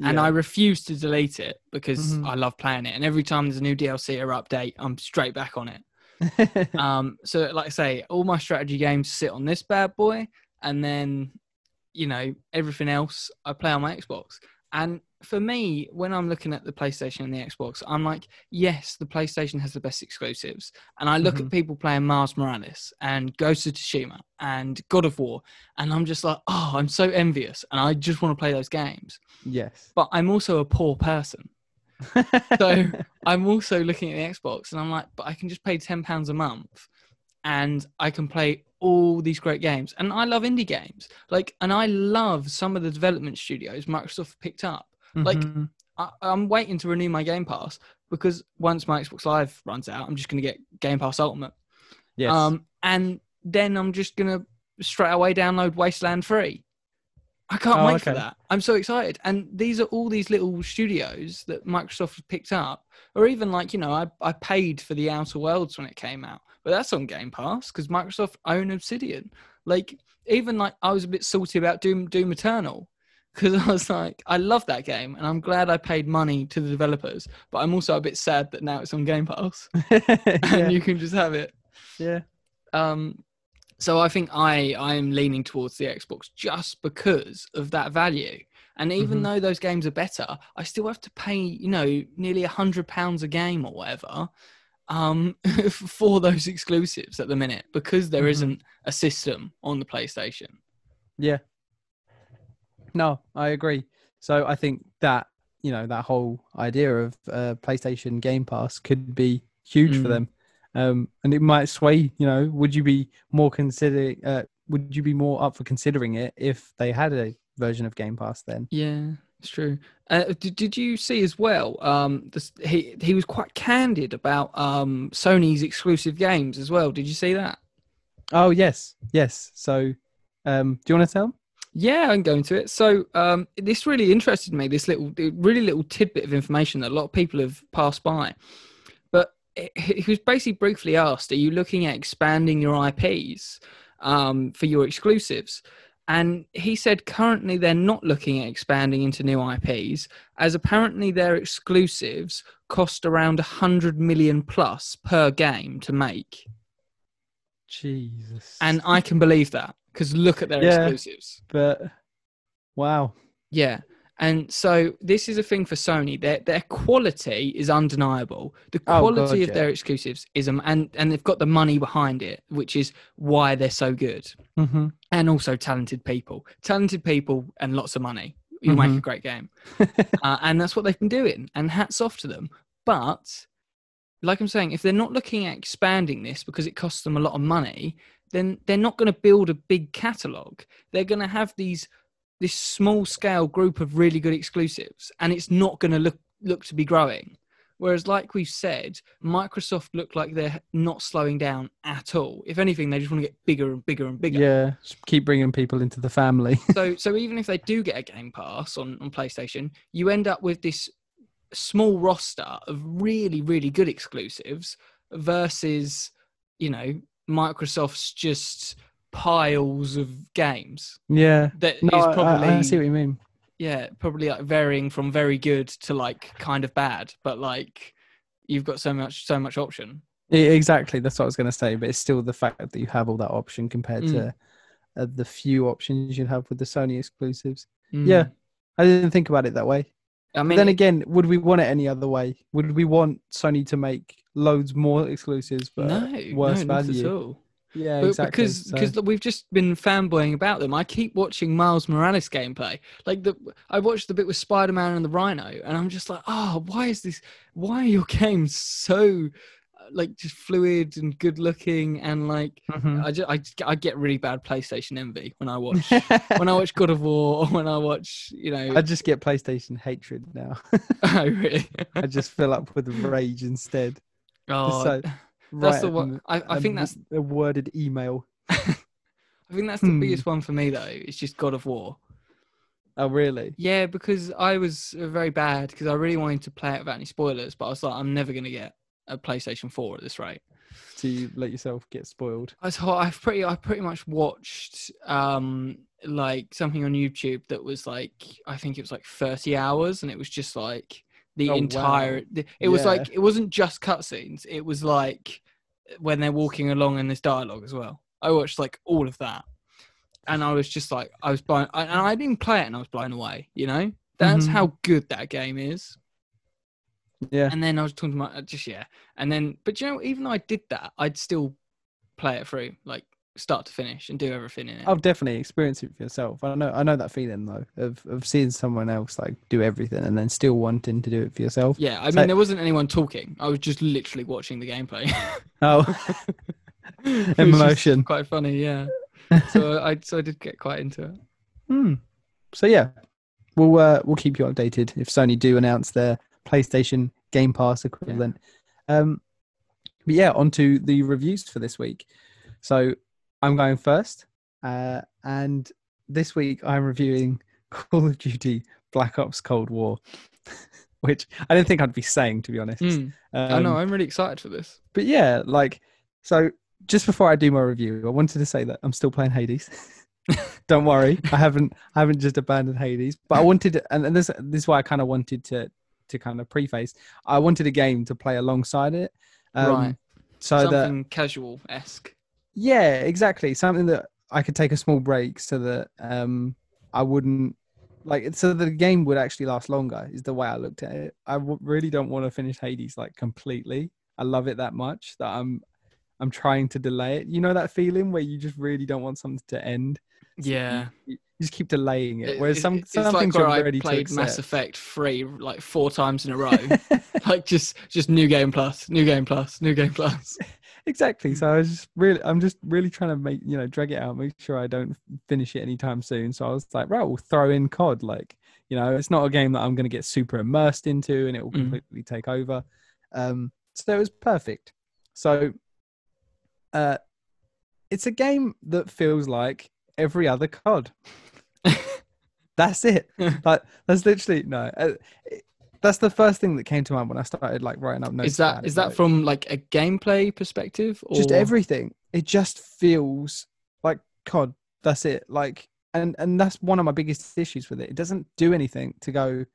And I refuse to delete it because Mhm. I love playing it. And every time there's a new DLC or update, I'm straight back on it. um, so like I say, all my strategy games sit on this bad boy, and then you know everything else I play on my Xbox. And for me, when I'm looking at the PlayStation and the Xbox, I'm like, yes, the PlayStation has the best exclusives. And I look Mhm. at people playing Miles Morales and Ghost of Tsushima and God of War, and I'm just like, oh, I'm so envious, and I just want to play those games. yes. But I'm also a poor person. So I'm also looking at the Xbox and I'm like, but I can just pay ten pounds a month and I can play all these great games. And I love indie games. Like and I love some of the development studios Microsoft picked up. like, Mhm. I, I'm waiting to renew my Game Pass because once my Xbox Live runs out, I'm just gonna get Game Pass Ultimate. yes. Um and then I'm just gonna straight away download Wasteland 3. I can't Oh, wait for that. I'm so excited. And these are all these little studios that Microsoft has picked up. Or even like, you know, I, I paid for the Outer Worlds when it came out. But that's on Game Pass because Microsoft own Obsidian. Like even like I was a bit salty about Doom Doom Eternal. Because I was like, I love that game and I'm glad I paid money to the developers, but I'm also a bit sad that now it's on Game Pass and yeah. you can just have it. yeah. Um, so I think I I am leaning towards the Xbox just because of that value. And even Mhm. though those games are better, I still have to pay you know nearly a hundred pounds a game or whatever um, for those exclusives at the minute because there Mhm. not a system on the PlayStation. Yeah. No, I agree. So I think that you know that whole idea of uh, PlayStation Game Pass could be huge for Mm. them, um, and it might sway. You know, would you be more consider? Uh, would you be more up for considering it if they had a version of Game Pass then? Yeah, it's true. Uh, did, did you see as well? Um, this, he he was quite candid about um, Sony's exclusive games as well. Did you see that? Oh yes, yes. So, um, do you want to tell? Yeah, I'm going to it. So um, this really interested me. This little, really little tidbit of information that a lot of people have passed by. He was basically briefly asked, "Are you looking at expanding your IPs um, for your exclusives?" And he said currently they're not looking at expanding into new IPs, as apparently their exclusives cost around a 100 million plus per game to make. Jesus. And I can believe that because look at their Yeah. exclusives. but wow. Yeah. And so this is a thing for Sony. Their their quality is undeniable. The Oh, quality God, of yeah. their exclusives is um, and and they've got the money behind it, which is why they're so good. hmm And also talented people, talented people, and lots of money. You will make a great game, uh, and that's what they've been doing. And hats off to them. But like I'm saying, if they're not looking at expanding this because it costs them a lot of money, then they're not going to build a big catalog. They're going to have these this small scale group of really good exclusives, and it's not going to look look to be growing. Whereas, like we've said, Microsoft look like they're not slowing down at all. If anything, they just want to get bigger and bigger and bigger. Yeah. Keep bringing people into the family. So, so even if they do get a Game Pass on, on PlayStation, you end up with this small roster of really, really good exclusives versus, you know, Microsoft's just piles of games yeah. that is No, I- probably I, I see what you mean. yeah probably like varying from very good to like kind of bad but like you've got so much so much option Exactly. That's what I was going to say. But it's still the fact that you have all that option compared Mm. to uh, the few options you'd have with the Sony exclusives. Mm. Yeah. I didn't think about it that way. i But mean then again, would we want it any other way? Would we want Sony to make loads more exclusives but no worse no, value? Yeah, But exactly. because So- because we've just been fanboying about them. I keep watching Miles Morales gameplay. Like the I watched the bit with Spider Man and the Rhino, and I'm just like, oh, why is this? Why are your games so uh, like just fluid and good looking and like Mhm. I just I, I get really bad PlayStation envy when I watch when I watch God of War or when I watch you know. I just get PlayStation hatred now. oh really? I just fill up with rage instead. oh, so- that's the one. I, I think that's a worded email. I think that's the Hmm. biggest one for me though. It's just God of War. Oh, really? Yeah, because I was uh, very bad because I really wanted to play it without any spoilers, but I was like, I'm never going to get a PlayStation 4 at this rate. So you let yourself get spoiled. I was, I've pretty, I pretty much watched um like something on YouTube that was like, I think it was like 30 hours, and it was just like the Oh, wow. entire. the- It was like it wasn't just cutscenes. It was like when they're walking along and there's dialogue as well. I watched like all of that, and I was just like, I was blown, I, and I didn't play it, and I was blown away. You know, that's Mhm. how good that game is. Yeah. And then I was talking about uh, just yeah, and then but you know, even though I did that, I'd still play it through, like start to finish, and do everything in it. I'll definitely experience it for yourself. I know I know that feeling though of of seeing someone else like do everything and then still wanting to do it for yourself. yeah, I So- mean, there wasn't anyone talking. I was just literally watching the gameplay. Oh, Emotion. quite funny, yeah. So I so I did get quite into it. Hmm. So yeah, we'll uh, we'll keep you updated if Sony do announce their PlayStation Game Pass equivalent. Um, but yeah, on to the reviews for this week. So I'm going first, uh, and this week I'm reviewing Call of Duty Black Ops Cold War, which I didn't think I'd be saying to be honest. Mm, I Um, know. I'm really excited for this. but yeah, like so. Just before I do my review, I wanted to say that I'm still playing Hades. Don't worry, I haven't I haven't just abandoned Hades. But I wanted, and, and this this is why I kind of wanted to to kind of preface. I wanted a game to play alongside it, um, Right. So that Something casual esque. Yeah, exactly. Something that I could take a small break so that um I wouldn't like so the game would actually last longer is the way I looked at it. I w- really don't want to finish Hades like completely. I love it that much that I'm I'm trying to delay it. You know that feeling where you just really don't want something to end. So Yeah. You, you just keep delaying it. Whereas some it's some like things you're I ready played to Mass. Effect three like four times in a row. like just just new game plus, new game plus, new game plus. exactly. So I was just really, I'm just really trying to make you know drag it out, make sure I don't finish it anytime soon. So I was like, right, we'll throw in COD. Like, you know, it's not a game that I'm going to get super immersed into, and it will Mm. completely take over. Um, so it was perfect. So, uh, it's a game that feels like every other COD. That's it. Like that's literally no. Uh, it- that's the first thing that came to mind when I started like writing up notes. is that is that like- from like a gameplay perspective or just everything it just feels like cod that's it like and and that's one of my biggest issues with it it doesn't do anything to go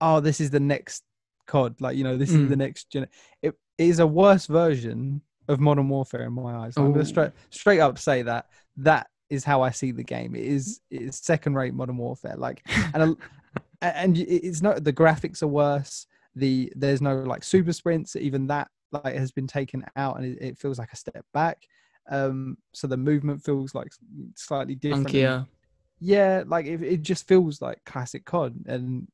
oh this is the next COD. Like you know, this is Mm. the next gen. It, it is a worse version of Modern Warfare in my eyes. I'm gonna straight straight up say that that is how I see the game. It is it is second rate Modern Warfare. Like and a- and it's not the graphics are worse. The there's no like super sprints. Even that like has been taken out, and it, it feels like a step back. Um, so the movement feels like slightly different. Funkier. yeah like it, it just feels like classic cod and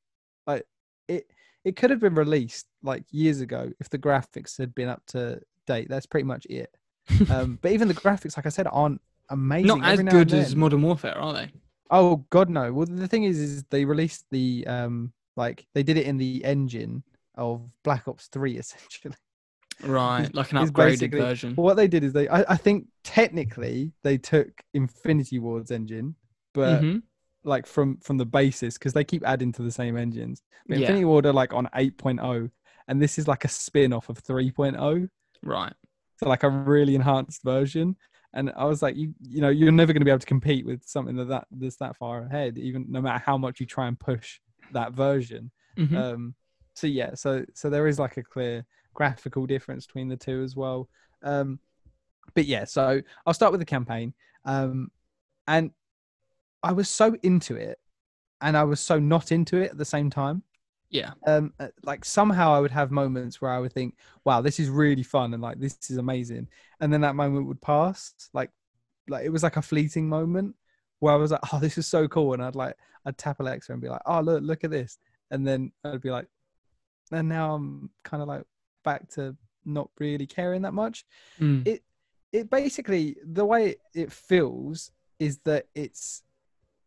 like it it could have been released like years ago if the graphics had been up to date that's pretty much it um but even the graphics like i said aren't amazing Not as every and good as. Modern Warfare, are they? Oh god no well the thing is is they released the um like they did it in the engine of black ops 3 essentially Right, like an upgraded version. what they did is they I, I think technically they took infinity ward's engine but Mhm. like from from the basis because they keep adding to the same engines. But Yeah. Infinity Ward are like on 8.0, and this is like a spin off of 3.0, Right. so like a really enhanced version. And I was like, you you know, you're never going to be able to compete with something that, that that's that far ahead, even no matter how much you try and push that version. Mhm. Um, so yeah, so so there is like a clear graphical difference between the two as well. Um, but yeah, so I'll start with the campaign. Um, and I was so into it, and I was so not into it at the same time. Yeah. Um, uh, like somehow I would have moments where I would think, "Wow, this is really fun," and like this is amazing, and then that moment would pass. Like, like it was like a fleeting moment where I was like, "Oh, this is so cool," and I'd like I'd tap Alexa and be like, "Oh, look, look at this," and then I'd be like, and now I'm kind of like back to not really caring that much. Mm. It it basically the way it feels is that it's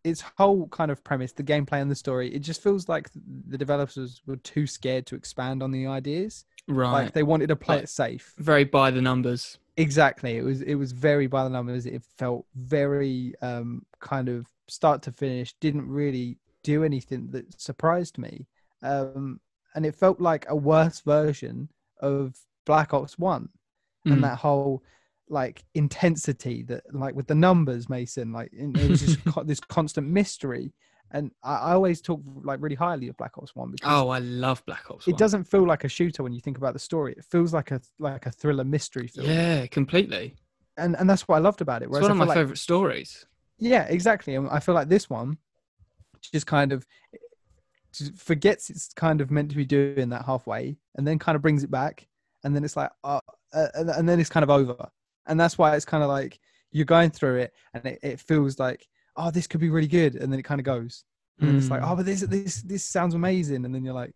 its whole kind of premise, the gameplay and the story, it just feels like the developers were too scared to expand on the ideas. right. Like they wanted to play Like- it safe. Very by the numbers. Exactly. It was it was very by the numbers. It felt very um kind of start to finish, didn't really do anything that surprised me. Um and it felt like a worse version of Black Ops 1 Mm. and that whole like intensity that like with the numbers mason like it was just co- this constant mystery and I, I always talk like really highly of black ops 1 because Oh, I love Black Ops. it doesn't feel like a shooter when you think about the story it feels like a like a thriller mystery film Yeah, completely. and and that's what i loved about it It's one of my like- favorite stories. yeah exactly and i feel like this one just kind of forgets it's kind of meant to be doing that halfway and then kind of brings it back and then it's like uh, uh, and, and then it's kind of over and that's why it's kind of like you're going through it and it, it feels like oh this could be really good and then it kind of goes and it's like Mm. oh but this this this sounds amazing and then you're like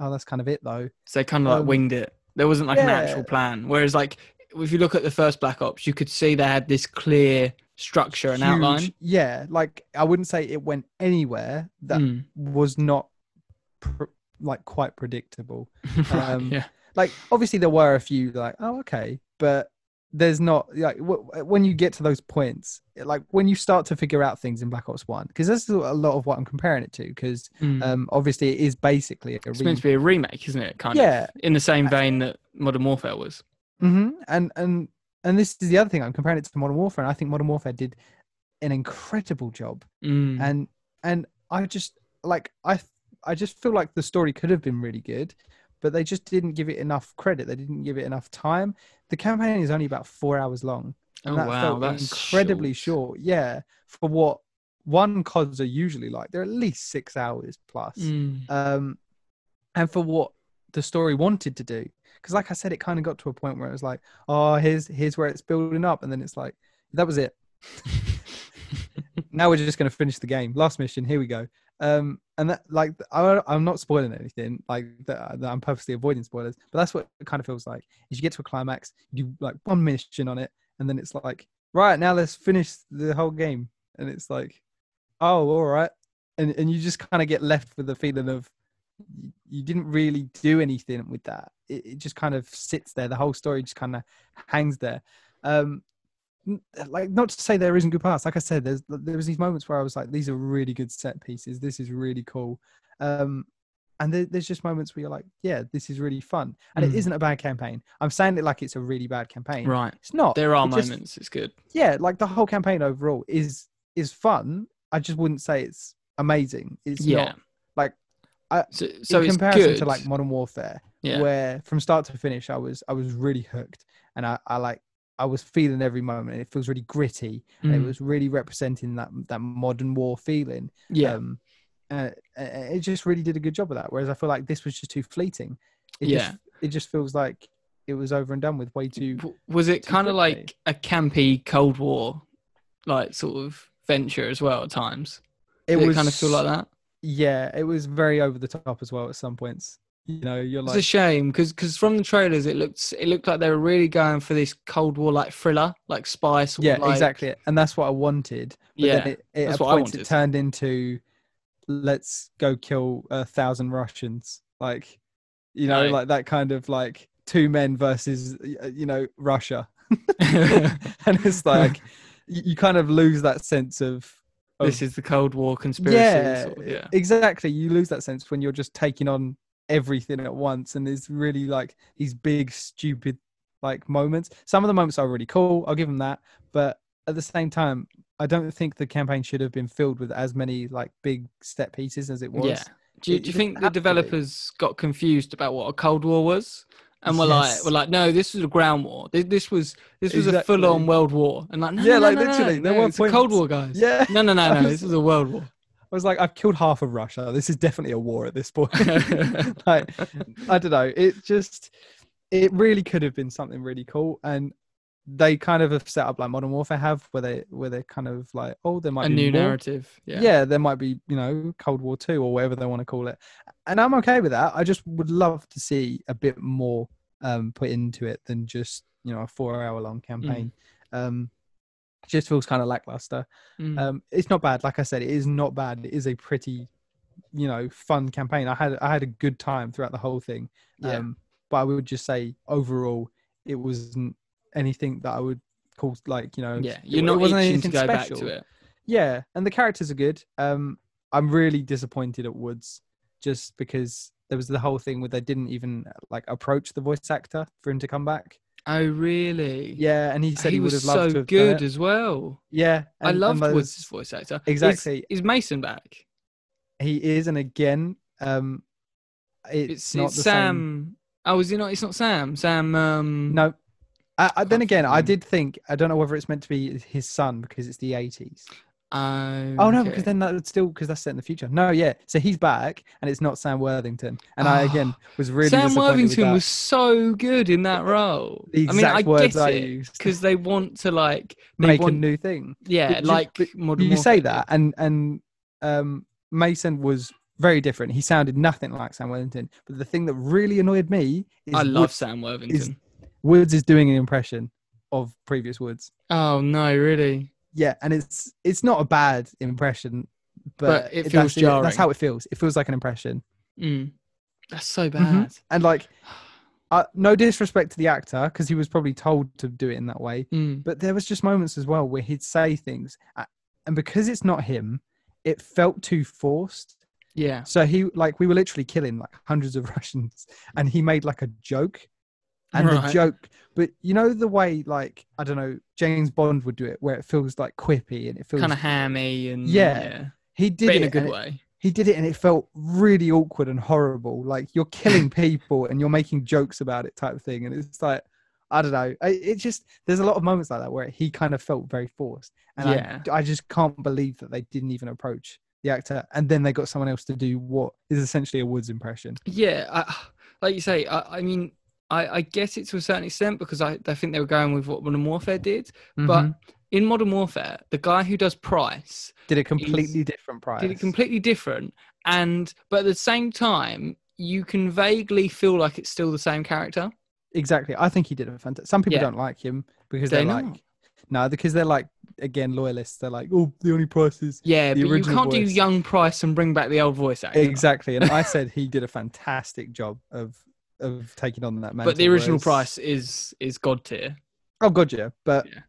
oh that's kind of it though So they kind of like Um, winged it. There wasn't like an actual plan. Whereas, like, if you look at the first Black Ops, you could see they had this clear structure and Huge- outline. yeah like i wouldn't say it went anywhere that Mm. was not pr- like quite predictable Um, yeah. like obviously there were a few like oh okay but there's not like w- when you get to those points like when you start to figure out things in black ops 1 because that's a lot of what i'm comparing it to because Mm. um obviously it is basically a it's re- meant to be a remake, isn't it? Kind Yeah. of in the same vein that Modern Warfare was. hmm and and and this is the other thing i'm comparing it to modern warfare and i think modern warfare did an incredible job Mm. and and i just like i i just feel like the story could have been really good but they just didn't give it enough credit they didn't give it enough time the campaign is only about four hours long and oh that wow, felt that's incredibly short. short. yeah for what one cods are usually like they're at least six hours plus Mm. um and for what the story wanted to do because like i said it kind of got to a point where it was like oh here's here's where it's building up and then it's like that was it now we're just going to finish the game last mission here we go um and that like I, i'm not spoiling anything like that, that i'm purposely avoiding spoilers but that's what it kind of feels like. Is you get to a climax you do like one mission on it and then it's like right now let's finish the whole game. And it's like oh all right and and you just kind of get left with the feeling of you didn't really do anything with that. It, it just kind of sits there. The whole story just kind of hangs there. Um like not to say there isn't good parts like i said there's there was these moments where i was like these are really good set pieces this is really cool um and there, there's just moments where you're like yeah this is really fun and Mm. it isn't a bad campaign i'm saying it like it's a really bad campaign Right. it's not There are It just- moments. It's good. yeah like the whole campaign overall is is fun i just wouldn't say it's amazing it's Yeah. not like So, so in it's comparison to like Modern Warfare, yeah. where from start to finish, I was I was really hooked, and I, I like I was feeling every moment. It feels really gritty. and It Mm, was really representing that that modern war feeling. yeah. Um, uh, it just really did a good job of that. Whereas I feel like this was just too fleeting. It Yeah. Just, it just feels like it was over and done with way too. Was it kind of like a campy Cold War, like sort of venture as well at times? It was it kind of feel like that. Yeah, it was very over the top as well at some points. You know, you're like It's a shame because because from the trailers it looked it looked like they were really going for this Cold War like thriller, like spy sort yeah, like, exactly, and that's what I wanted. But Yeah, then it, it, that's at what I points it wanted. turned into, let's go kill a thousand Russians. Like, you know, No. like that kind of like two men versus uh, you know Russia, and it's like you, kind of lose that sense of. of this is the Cold War conspiracy. yeah, sort of, yeah. exactly. You lose that sense when you're just taking on everything at once, and there's really like these big, stupid like moments. Some of the moments are really cool. I'll give them that, but at the same time, I don't think the campaign should have been filled with as many like big set pieces as it was. Yeah. Do you, do you think the have to be. developers got confused about what a Cold War was? And were like, Yes. were like, no, this was a ground war. This, this was this was a full on world war. And like, no, Yeah, no, no, like, no, no, literally, there no, were it's a Cold War, guys. Yeah. No, no, no, no. was- This is a world war. I was like, I've killed half of Russia. This is definitely a war at this point. like, I don't know. It just, it really could have been something really cool, and they kind of have set up like Modern Warfare have, where they where they're kind of like, oh, there might be a be new more. narrative. Yeah. Yeah. there might be you know Cold War Two or whatever they want to call it, and I'm okay with that. I just would love to see a bit more um, put into it than just you know a four hour long campaign. Um, it just feels kind of lackluster. Mm. Um, it's not bad. Like I said, it is not bad. It is a pretty, you know, fun campaign. I had I had a good time throughout the whole thing. Yeah. Um, but I would just say overall, it wasn't anything that I would call like you know. yeah. You're it not wasn't itching to anything go back special. to it. Yeah, and the characters are good. Um, I'm really disappointed at Woods just because there was the whole thing where they didn't even like approach the voice actor for him to come back. Oh, really? Yeah, and he said he, would was have loved so to have good as well. Yeah, I and- loved and Woods' those- voice actor. Exactly. Is, Mason back? He is, and again, um, it's, It's, not it's the Sam. Oh, is it not? It's not Sam. Sam. Um. No, I, I, then again, I did think I don't know whether it's meant to be his son because it's the eighties. Oh, Oh no, okay. because then that's still because that's set in the future. No, yeah, so he's back, and it's not Sam Worthington. And I again was really Sam Worthington was so good in that role. the I mean, exact I words get I it used. because they want to like Make want, a new thing. yeah, But like modern. you say that, and and um, Mason was very different. He sounded nothing like Sam Worthington. But the thing that really annoyed me is. I love Woods, Sam Worthington. Woods is doing an impression of previous Woods. Oh no, really? Yeah, and it's it's not a bad impression, but, But it that's feels jarring. That's how it feels. It feels like an impression. Mm. That's so Mhm. bad. And like, uh, no disrespect to the actor because he was probably told to do it in that way. Mm. But there was just moments as well where he'd say things, uh, and because it's not him, it felt too forced. Yeah. So he like we were literally killing like hundreds of Russians, and he made like a joke, and the joke. But you know the way like I don't know James Bond would do it, where it feels like quippy and it feels Kind of hammy and Yeah. yeah, He did but it in a good and it- way. he did it and it felt really awkward and horrible. Like you're killing people and you're making jokes about it, type of thing. And it's like, I don't know. I, it just there's a lot of moments like that where he kind of felt very forced, and Yeah. I, I just can't believe that they didn't even approach the actor, and then they got someone else to do what is essentially a Woods impression. Yeah, I, like you say, I, I mean, I, I get it to a certain extent because I, I think they were going with what Modern Warfare did. But Mhm. in Modern Warfare, the guy who does Price did a completely different price. did it completely different, and but at the same time, you can vaguely feel like it's still the same character. exactly. I think he did a fantastic. Some people Yeah. don't like him because They're they're, like. No, because they're like again loyalists. They're like, oh, the only price is Yeah, The but you can't do young Price and bring back the old voice actor. Exactly, and I said he did a fantastic job of of taking on that mantle. But the original whereas- Price is is god tier. Oh god, yeah. But Yeah.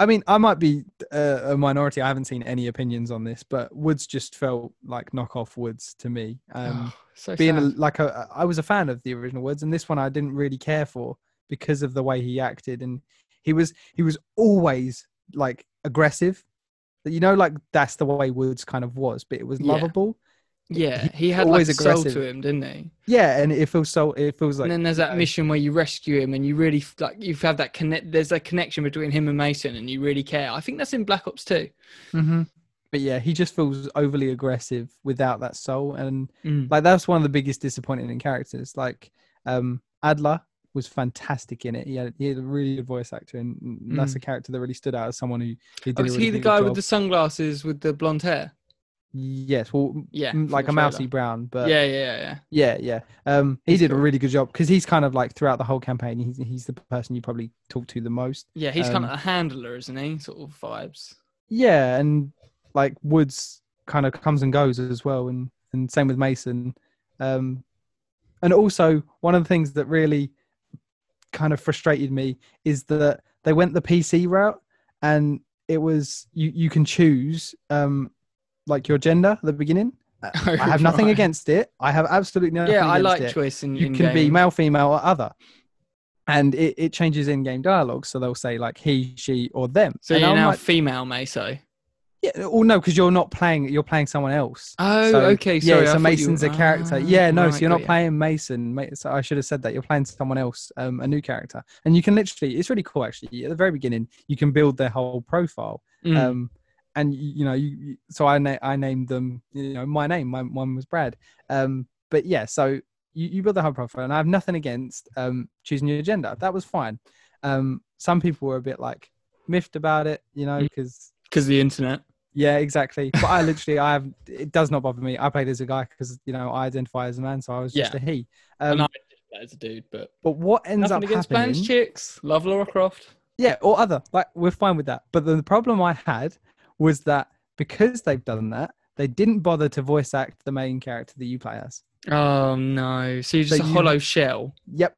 I mean, I might be uh, a minority. I haven't seen any opinions on this, but Woods just felt like knockoff Woods to me. Um, Oh, so being a, like a, I was a fan of the original Woods, and this one I didn't really care for because of the way he acted, and he was he was always like aggressive. You know, like that's the way Woods kind of was, but it was lovable. Yeah, he had always like a soul to him, didn't he? yeah, and it feels so. It feels like and then there's that know. mission where you rescue him, and you really like you have that connect. There's a connection between him and Mason, and you really care. I think that's in Black Ops 2. hmm But yeah, he just feels overly aggressive without that soul, and Mm. like that's one of the biggest disappointing characters. Like um Adler was fantastic in it. He had he had a really good voice actor, and and that's Mm. a character that really stood out as someone who, who did. Oh, a really he the guy with the sunglasses with the blonde hair? Yes, well, Yeah, like a mousy brown, but yeah, yeah, yeah. Yeah, yeah. Um, he did a really good job because he's kind of like throughout the whole campaign, he's he's the person you probably talk to the most. Yeah, he's Um, kind of a handler, isn't he? Sort of vibes. Yeah, and like Woods kind of comes and goes as well, and and same with Mason. Um, and also one of the things that really kind of frustrated me is that they went the PC route, and it was you you can choose um like your gender at the beginning. I have nothing against it. I have absolutely nothing. Yeah, I like it. choice in you in can be male, female, or other. And it, it changes in game dialogue. So they'll say like he, she, or them. So and you're I'm now like, female, Mason. yeah, oh no, because you're not playing, you're playing someone else. Oh, So, okay. Sorry, yeah, so you- Mason's a character. Ah, Yeah, no, right, so you're not ya. playing Mason. So I should have said that. You're playing someone else, um, a new character. And you can literally, it's really cool actually. At the very beginning, you can build their whole profile. Mm. Um, and you, know, you, so I na- I named them, you know, my name. My one was Brad. Um, but yeah, so you, you build the whole profile, and I have nothing against um choosing your gender. That was fine. Um, some people were a bit like miffed about it, you know, Mm. because because the internet. yeah, exactly. But I literally, I have. It does not bother me. I played as a guy because you know I identify as a man, so I was just Yeah. a he. And Um, I did that as a dude, but but what ends nothing up against happening? Chicks. Love Laura Croft. Yeah, or other. Like we're fine with that. But the problem I had was that because they've done that, they didn't bother to voice act the main character that you play as. Oh no! So you're just So a you- hollow shell. Yep.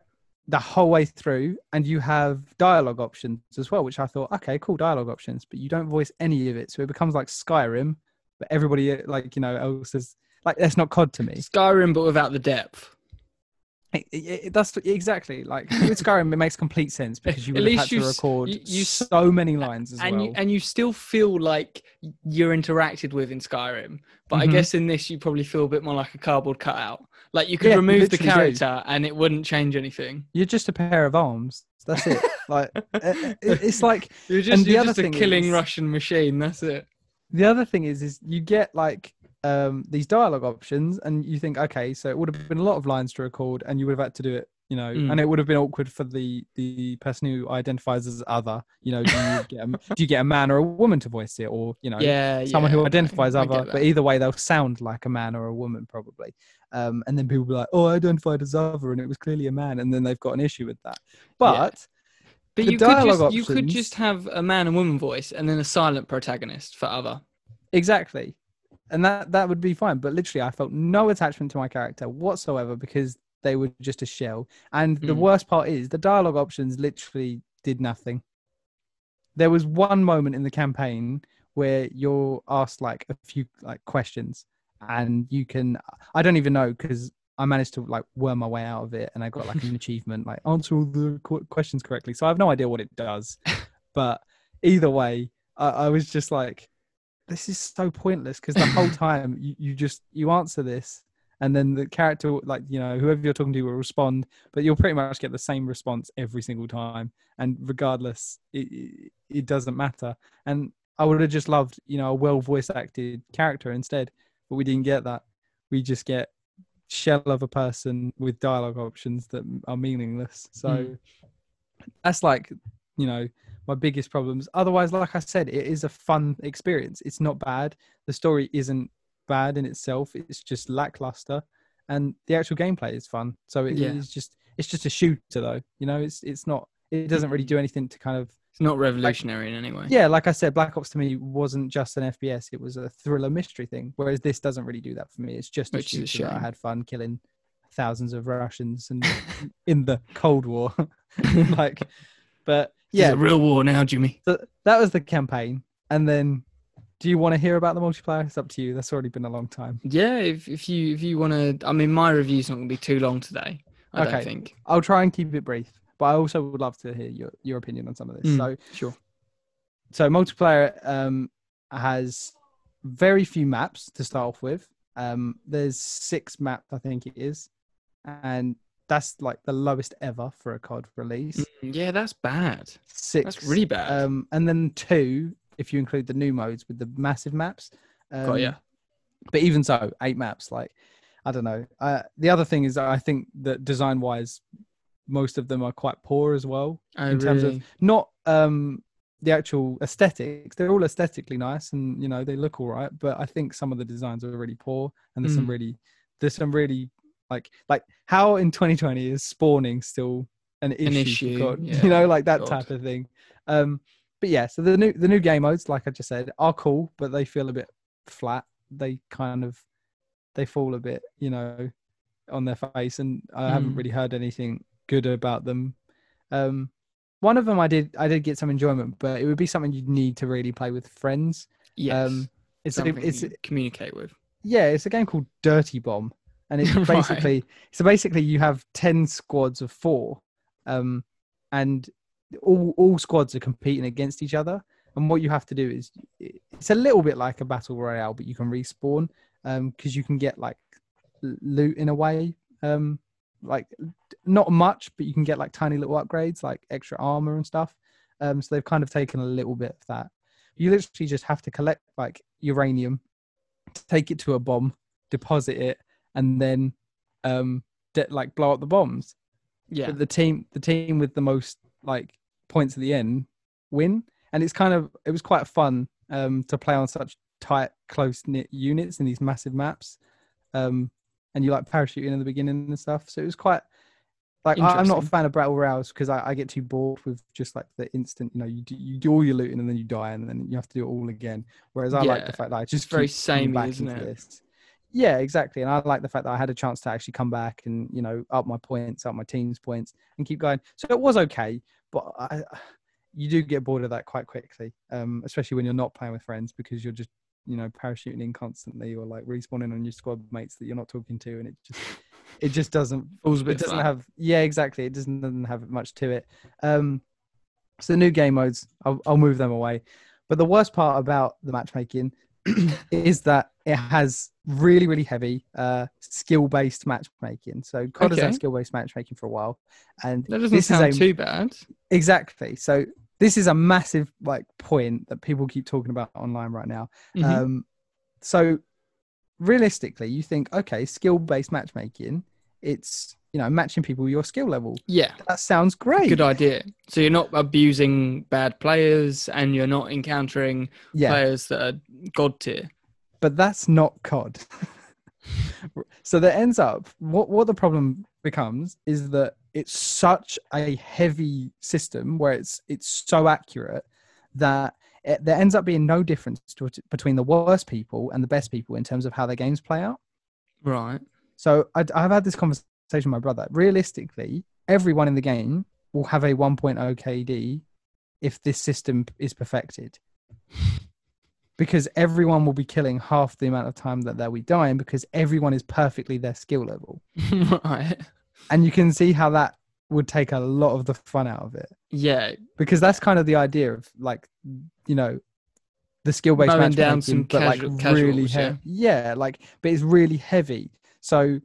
The whole way through, and you have dialogue options as well, which I thought, okay, cool dialogue options, but you don't voice any of it, so it becomes like Skyrim, but everybody like you know else is like that's not COD to me. Skyrim, but without the depth. It, it, it- that's exactly like with Skyrim, it makes complete sense because you would have had to you s- record you- you so many lines as and well. you and you still feel like you're interacted with in Skyrim. But I Mhm. guess in this, you probably feel a bit more like a cardboard cutout. Like you could Yeah, remove the literally do. character and it wouldn't change anything. You're just a pair of arms. That's it. like it- it- it's like You're just, the you're other just a killing is- Russian machine. That's it. the other thing is is you get like um these dialogue options and you think okay so it would have been a lot of lines to record and you would have had to do it you know Mm. and it would have been awkward for the the person who identifies as other you know do you get a, do you get a man or a woman to voice it or you know Yeah, someone yeah, who identifies other but either way they'll sound like a man or a woman probably um and then people be like oh i identified as other and it was clearly a man and then they've got an issue with that but But the you could just dialogue you could just have a man and woman voice and then a silent protagonist for other. Exactly. And that that would be fine. But literally I felt no attachment to my character whatsoever because they were just a shell. And the Mm. worst part is the dialogue options literally did nothing. There was one moment in the campaign where you're asked like a few like questions and you can I don't even know because I managed to like worm my way out of it and I got like an achievement like answer all the qu- questions correctly. So I have no idea what it does. but either way, I, I was just like this is so pointless because the whole time you, you just you answer this and then the character like you know whoever you're talking to will respond but you'll pretty much get the same response every single time. And regardless it, it, it doesn't matter. And i would have just loved you know a well voice acted character instead but we didn't get that. We just get shell of a person with dialogue options that are meaningless. So Mm. that's like you know my biggest problems. Otherwise, like I said, it is a fun experience. It's not bad. The story isn't bad in itself. It's just lackluster, and the actual gameplay is fun. So it is Yeah. just it's just a shooter though. You know, it's it's not. It doesn't really do anything to kind of It's not revolutionary in any way. yeah. Like I said, Black Ops to me wasn't just an FPS. It was a thriller mystery thing. Whereas this doesn't really do that for me. It's just a Which is a shooter. that I had fun killing thousands of Russians and in the Cold War, like. But yeah, a real war now, Jimmy. so that was the campaign. And then, do you want to hear about the multiplayer? It's up to you. That's already been a long time. Yeah, if, if you if you want to, I mean, my review's not going to be too long today. I don't Okay. think. I'll try and keep it brief, but I also would love to hear your, your opinion on some of this. Mm. So, Sure. so multiplayer um, has very few maps to start off with. Um, there's six maps, I think it is, and that's like the lowest ever for a COD release. Mm, Yeah, that's bad. Six, That's really bad. Um, and then two if you include the new modes with the massive maps. Um, Got ya. But even so, eight maps. Like, I don't know. Uh, the other thing is I think that design wise, most of them are quite poor as well Oh, in terms really? of not um the actual aesthetics. They're all aesthetically nice and you know they look all right, but I think some of the designs are really poor and there's some Mm. really there's some really like like how in 2020 is spawning still an issue, for issue, God? yeah, you know like that God. type of thing. Um, but yeah, so the new the new game modes, like I just said, are cool, but they feel a bit flat. They kind of they fall a bit, you know, on their face, and I haven't Mm. really heard anything good about them. Um, one of them I did I did get some enjoyment, but it would be something you'd need to really play with friends. Yes. Um, it's a, something it's you communicate with. yeah, it's a game called Dirty Bomb, and it's Right. basically so basically you have ten squads of four, um, and all all squads are competing against each other. And what you have to do is it's a little bit like a battle royale, but you can respawn because you can get like loot in a way, um, like not much, but you can get like tiny little upgrades, like extra armor and stuff. Um, so they've kind of taken a little bit of that. You literally just have to collect like uranium, take it to a bomb, deposit it, and then um, de- like blow up the bombs. Yeah. But the team, the team with the most like points at the end, win. And it's kind of it was quite fun um, to play on such tight, close knit units in these massive maps. Um, and you like parachuting in the beginning and stuff. So it was quite like I, I'm not a fan of battle royals because I, I get too bored with just like the instant. You know, you do, you do all your looting and then you die and then you have to do it all again. Whereas I like the fact that I just very keep coming samey, back isn't it? this. Yeah, exactly. And I like the fact that I had a chance to actually come back and you know up my points, up my team's points, and keep going. So it was okay, but I, you do get bored of that quite quickly, um, especially when you're not playing with friends because you're just you know parachuting in constantly or like respawning on your squad mates that you're not talking to, and it just it just doesn't it doesn't have yeah exactly it doesn't, doesn't have much to it um so new game modes I'll, I'll move them away but the worst part about the matchmaking is that it has really really heavy uh skill based matchmaking so COD has had skill based matchmaking for a while and That doesn't this sound is a, too bad. exactly so this is a massive like point that people keep talking about online right now Mhm. um, so realistically, you think, okay, skill based matchmaking, it's you know matching people with your skill level. yeah. That sounds great. Good idea. So you're not abusing bad players and you're not encountering yeah, players that are god tier. but that's not COD. so that ends up what what the problem becomes is that it's such a heavy system where it's it's so accurate that it, there ends up being no difference to, between the worst people and the best people in terms of how their games play out. Right. So I, I've had this conversation with my brother. Realistically, everyone in the game will have a 1.0 KD if this system is perfected. Because everyone will be killing half the amount of time that they'll be dying because everyone is perfectly their skill level. right. And you can see how that would take a lot of the fun out of it. Yeah. Because that's kind of the idea of like, you know, the skill based matchmaking, down some but casual- like really casuals, yeah. heavy. Yeah, like, but it's really heavy. So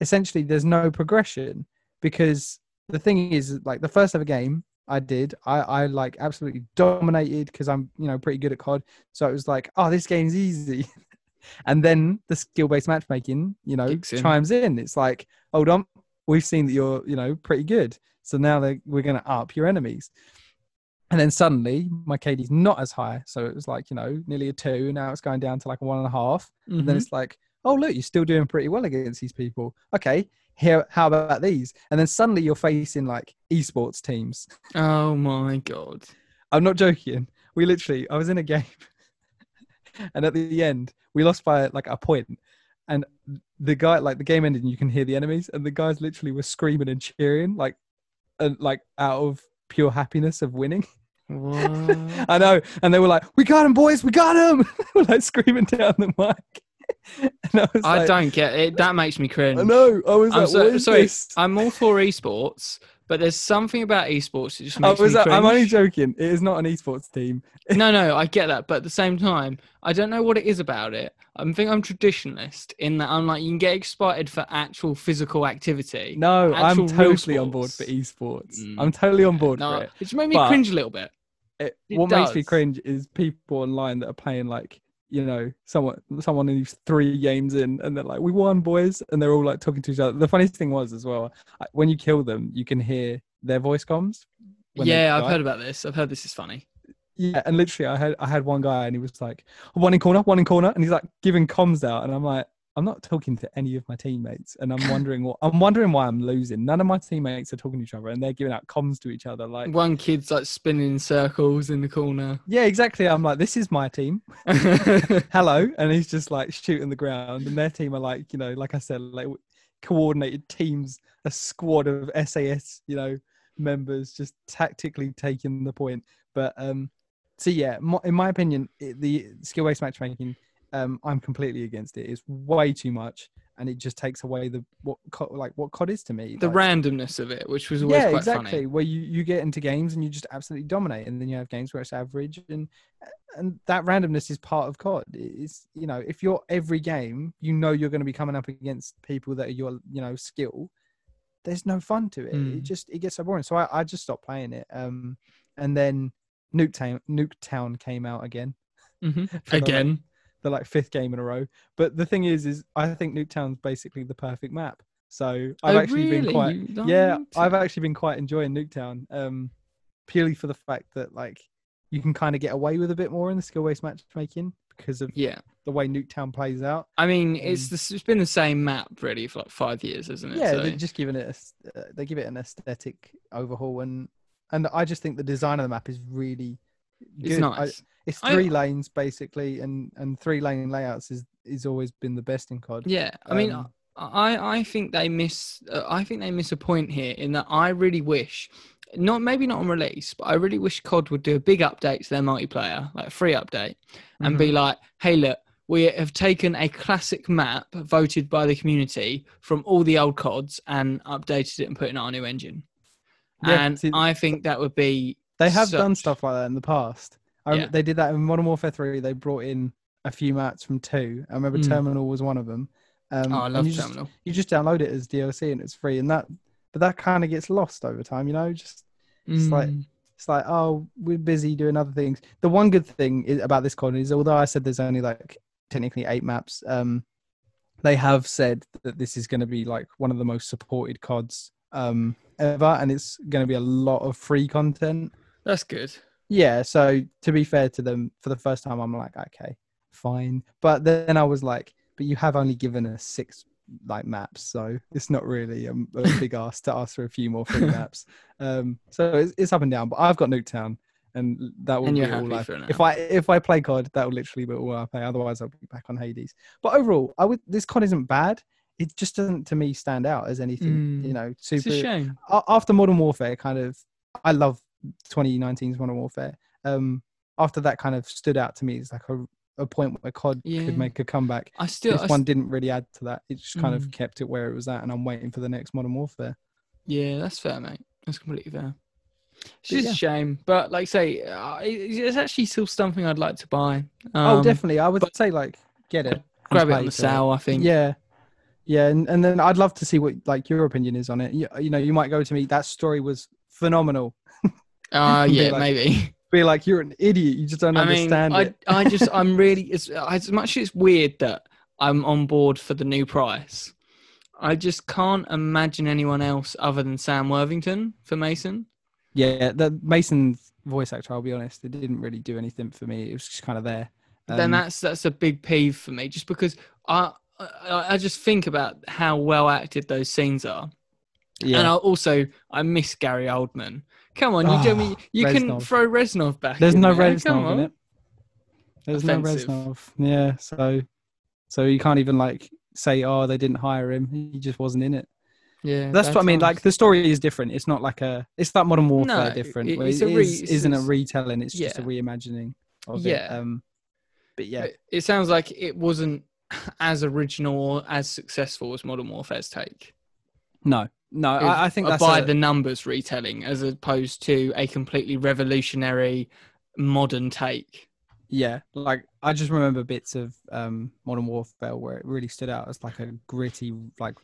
essentially, there's no progression because the thing is, like, the first ever game I did, I, I like absolutely dominated because I'm, you know, pretty good at COD. So it was like, oh, this game's easy. and then the skill based matchmaking, you know, Kicks in. chimes in. It's like, hold on, we've seen that you're, you know, pretty good. So now we're going to up your enemies. And then suddenly my KD's not as high. So it was like, you know, nearly a two. Now it's going down to like a one and a half. And then Mhm. it's like, oh, look, you're still doing pretty well against these people. Okay, here, how about these? And then suddenly you're facing like esports teams. Oh my god. I'm not joking. We literally, I was in a game, and at the end, we lost by like a point, and the guy, like the game ended, and you can hear the enemies, and the guys literally were screaming and cheering, like, and like out of pure happiness of winning. I know, and they were like, "We got him, boys! We got him!" like screaming down the mic. I I like, don't get it. That makes me cringe. I know. I was I'm like, so- sorry. this? I'm all for esports, But there's something about esports that just makes was me that, I'm only joking. It is not an esports team. no, no, I get that, but at the same time, I don't know what it is about it. I think I'm traditionalist in that I'm like you can get excited for actual physical activity. No, I'm totally on board for esports. Mm, I'm totally on board no, for it. it just made me But- cringe a little bit. it, It what makes me cringe is people online that are playing like you know someone someone who's three games in and they're like we won boys and they're all like talking to each other the funniest thing was as well when you kill them you can hear their voice comms Yeah, I've heard about this. I've heard this is funny. yeah and literally i had i had one guy and he was like one in corner one in corner and he's like giving comms out and i'm like i'm not talking to any of my teammates and i'm wondering what i'm wondering why i'm losing. None of my teammates are talking to each other and they're giving out comms to each other like One kid's like spinning in circles in the corner. yeah exactly. I'm like this is my team. Hello and he's just like shooting the ground and their team are like you know like i said like coordinated teams a squad of sas you know members just tactically taking the point. But um so yeah in my opinion it, the skill based matchmaking um i'm completely against it. It's way too much and it just takes away the what co- like what cod is to me the like, randomness of it, which was always yeah quite exactly. funny. where you you get into games and you just absolutely dominate and then you have games where it's average and and that randomness is part of cod. It's you know if you're every game you know you're going to be coming up against people that are your you know skill there's no fun to it. Mm. it just it gets so boring. So i, I just stopped playing it um and then nuketown nuketown came out again. Hmm like, Again, the like fifth game in a row but the thing is is i think nuketown's basically the perfect map so i've oh, actually been quite yeah, it? I've actually been quite enjoying Nuketown, um, purely for the fact that like you can kind of get away with a bit more in the skill-based matchmaking because of yeah. the way Nuketown plays out. I mean, it's Um, the, it's been the same map really for like five years, isn't it? Yeah, So- they're just giving it a, uh, they give it an aesthetic overhaul, and and I just think the design of the map is really it's good. I- nice. It's I- three lanes basically, and and three lane layouts is is always been the best in COD. Yeah, I mean, Um, I I think they miss. Uh, I think they miss a point here in that I really wish, not maybe not on release, but I really wish COD would do a big update to their multiplayer, like a free update, and Mm-hmm. be like, "Hey, look, we have taken a classic map voted by the community from all the old CODs and updated it and put it in our new engine." Yeah, and see, I think that would be They have done stuff like that in the past. I Yeah. They did that in Modern Warfare 3. They brought in a few maps from 2. I remember Mm. Terminal was one of them. Um, Oh, I love you just, Terminal. you just download it as DLC and it's free. And that, but that kind of gets lost over time, you know? Just it's like- Mm. it's like, oh, we're busy doing other things. The one good thing is, about this con is, although I said there's only like technically eight maps, um, they have said that this is going to be like one of the most supported CODs um, ever, and it's going to be a lot of free content. that's good. Yeah, so to be fair to them, for the first time, I'm like, okay, fine. But then I was like, but you have only given us six like maps, so it's not really a, a big ask to ask for a few more free maps. Um, so it's, it's up and down. But I've got Nuketown, and that will And be all for. If I if I play COD, that will literally be all I play. Otherwise, I'll be back on Hades. But overall, I would this COD isn't bad. It just doesn't to me stand out as anything. Mm. You know, It's a super shame. after Modern Warfare, kind of, I love 2019's Modern Warfare. Um, after that, kind of stood out to me as like a, a point where COD Yeah. could make a comeback. I still, this I one didn't really add to that. It just kind of Mm. kept it where it was at, and I'm waiting for the next Modern Warfare. Yeah, that's fair, mate. That's completely fair. It's just yeah. a shame, but like say, uh, it's actually still something I'd like to buy. oh, Um, definitely. I would but- say like get it, Grab it on the sale, I think. Yeah. Yeah, and, and then I'd love to see what like your opinion is on it. You, you know, you might go to me. That story was phenomenal. Uh, yeah, like- maybe. Be like, you're an idiot. You just don't I mean, understand I, it. I just, I'm really, it's, as much as it's weird that I'm on board for the new price, I just can't imagine anyone else other than Sam Worthington for Mason. Yeah, the Mason's voice actor. I'll be honest, it didn't really do anything for me. It was just kind of there. then Um, that's that's a big peeve for me, just because I, I I just think about how well acted those scenes are. yeah. And I also I miss Gary Oldman. Come on, you do me. Oh, You can throw Reznov back. There's no there. Come Reznov in on. it. There's Offensive. no Reznov. Yeah, so so you can't even like say, oh, they didn't hire him. He just wasn't in it. Yeah, That's bad what I mean. Like the story is different. It's not like a. It's like Modern Warfare No, different. it- where it's it a re- is- isn't a retelling. It's just a reimagining of Yeah. it. Um, but yeah, It- it sounds like it wasn't as original or as successful as Modern Warfare's take. no, no, I, I think that's by a- the numbers retelling as opposed to a completely revolutionary modern take. Yeah, like I just remember bits of um, Modern Warfare where it really stood out as like a gritty, like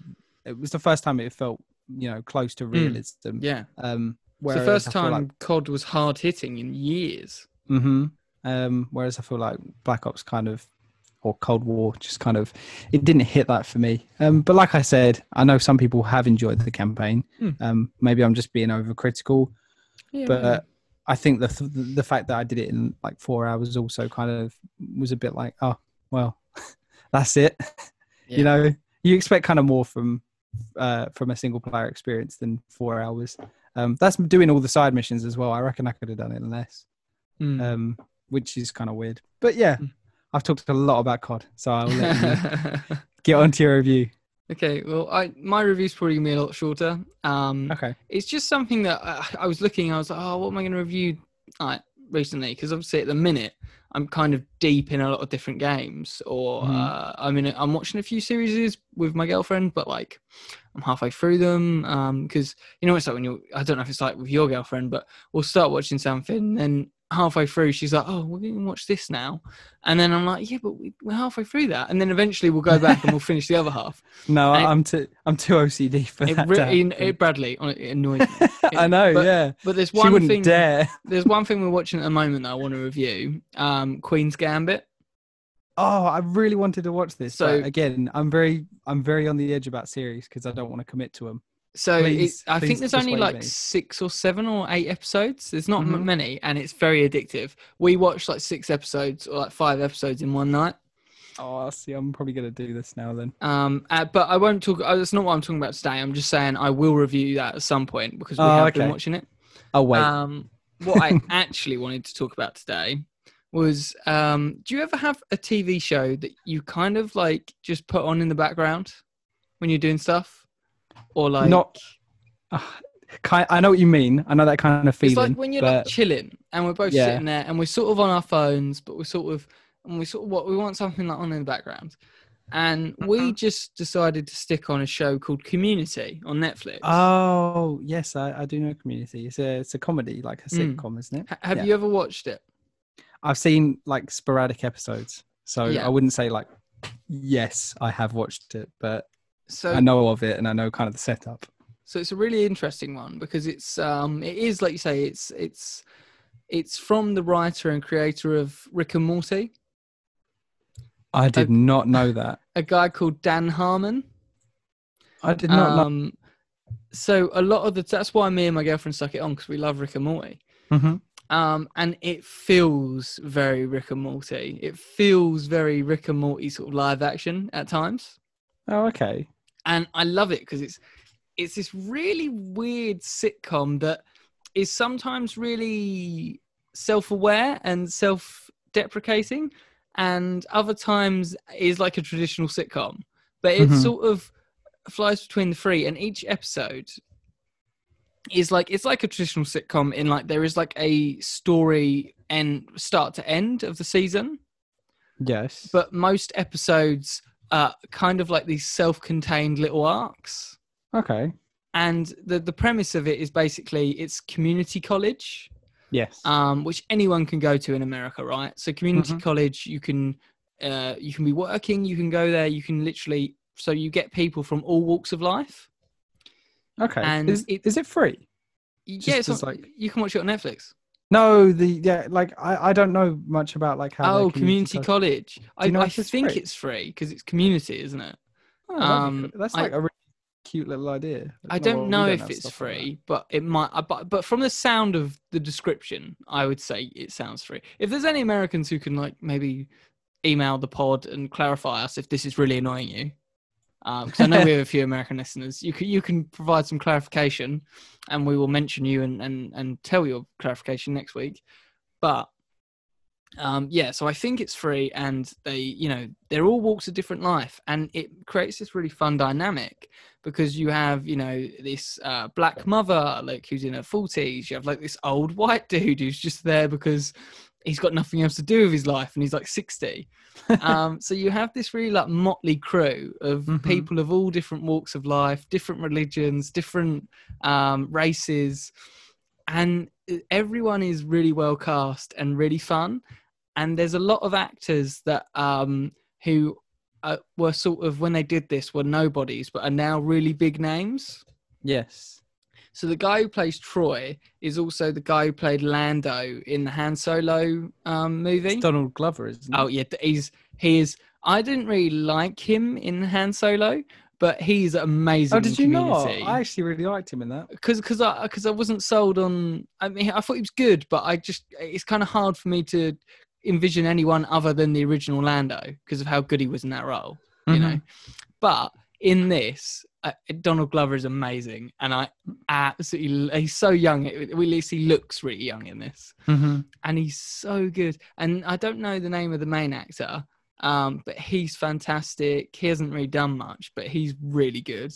it was the first time it felt you know close to realism. Yeah. Um, It's the first time COD was hard hitting in years. hmm Um, whereas I feel like Black Ops kind of or Cold War just kind of it didn't hit that for me. Um, but like I said, I know some people have enjoyed the campaign. Hmm. Um, maybe I'm just being overcritical, Yeah, but I think the th- the fact that I did it in like four hours also kind of was a bit like, oh well, that's it. Yeah. You know, you expect kind of more from uh, from a single player experience than four hours. Um, that's doing all the side missions as well. I reckon I could have done it in less, Mm. um, which is kind of weird. But yeah, Mm. I've talked a lot about COD, so I'll let you get onto your review. okay, well, I my review's probably gonna be a lot shorter. Um, Okay. it's just something that I, I was looking. I was like, oh, what am I going to review like, recently? Because obviously, at the minute, I'm kind of deep in a lot of different games, or Mhm. uh, I mean, I'm watching a few series with my girlfriend, but like, I'm halfway through them. Because you know, it's like when you're. I don't know if it's like with your girlfriend, but we'll start watching something, and halfway through, she's like, oh, we're going to watch this now, and then I'm like, yeah, but we, we're halfway through that, and then eventually we'll go back and we'll finish the other half. No, I- I'm too I'm too OCD for It, that. it, it Bradley, it annoys me. I know, but- yeah. But there's She one wouldn't thing. dare. There's one thing we're watching at the moment that I want to review. Um, Queen's Gambit. Oh, I really wanted to watch this. So- again, I'm very I'm very on the edge about series because I don't want to commit to them. So Please- it, I please think there's only like me. six or seven or eight episodes. There's not m Mhm. many, and it's very addictive. We watched like six episodes or like five episodes in one night. Oh, I see, I'm probably gonna do this now then. Um, uh, but I won't talk. Uh, that's not what I'm talking about today. I'm just saying I will review that at some point because we Oh, have okay. been watching it. Oh wait, Um, what I actually wanted to talk about today was um, do you ever have a TV show that you kind of like just put on in the background when you're doing stuff? Or like Not- Ah, ki I know what you mean. I know that kind of feeling. it's like when you're like chilling and we're both Yeah. sitting there and we're sort of on our phones, but we're sort of and we sort of what we want something like on in the background. And we Mhm. just decided to stick on a show called Community on Netflix. oh yes, I, I do know Community. It's a it's a comedy, like a Mm. sitcom, isn't it? H- have yeah. you ever watched it? I've seen like sporadic episodes, so Yeah. I wouldn't say like yes, I have watched it, but So I know of it and I know kind of the setup. So it's a really interesting one because it's um it is like you say it's it's it's from the writer and creator of Rick and Morty, I did I- not know that. a guy called Dan Harmon. I did not know. Um so a lot of the that's why me and my girlfriend stuck it on because we love Rick and Morty. Mhm. Um and it feels very Rick and Morty. It feels very Rick and Morty sort of live action at times. Oh, okay. And I love it because it's it's this really weird sitcom that is sometimes really self-aware and self-deprecating and other times is like a traditional sitcom but it Mhm. sort of flies between the three and each episode is like it's like a traditional sitcom in like there is like a story and start to end of the season Yes. but most episodes are kind of like these self-contained little arcs okay. and the the premise of it is basically it's community college Yes. um which anyone can go to in america right so community Mhm. college you can uh you can be working you can go there you can literally so you get people from all walks of life okay. and is, it- is it free? yeah it's on- like- you can watch it on netflix No, the yeah, like I, I don't know much about like how. oh community co- college i, you know I think free? it's free because it's community isn't it Oh, um. That's like a really cute little idea. I Well, don't know if it's stuff like free, but it might. uh, But but from the sound of the description, I would say it sounds free. If there's any Americans who can like maybe email the pod and clarify us if this is really annoying you, because I know we have a few American listeners, you can you can provide some clarification, and we will mention you and and and tell your clarification next week. But um, yeah, so I think it's free, and they, you know, they're all walks of different life, and it creates this really fun dynamic because you have, you know, this uh, black mother like who's in her forties. You have like this old white dude who's just there because he's got nothing else to do with his life and he's like 60 um, so you have this really like motley crew of Mhm. people of all different walks of life different religions different um, races and everyone is really well cast and really fun and there's a lot of actors that um, who uh, were sort of when they did this were nobodies but are now really big names Yes. So the guy who plays Troy is also the guy who played Lando in the Han Solo um, movie. It's Donald Glover, isn't it? Oh yeah, he's he is. I didn't really like him in Han Solo, but he's amazing. Oh, did you in not? I actually really liked him in that. because because I because I wasn't sold on. I mean, I thought he was good, but I just it's kind of hard for me to envision anyone other than the original Lando because of how good he was in that role. You Mhm. know, but in this. Uh, Donald Glover is amazing, and I absolutely he's so young. At least he looks really young in this Mhm. and he's so good. And I don't know the name of the main actor, um, but he's fantastic. He hasn't really done much, but he's really good.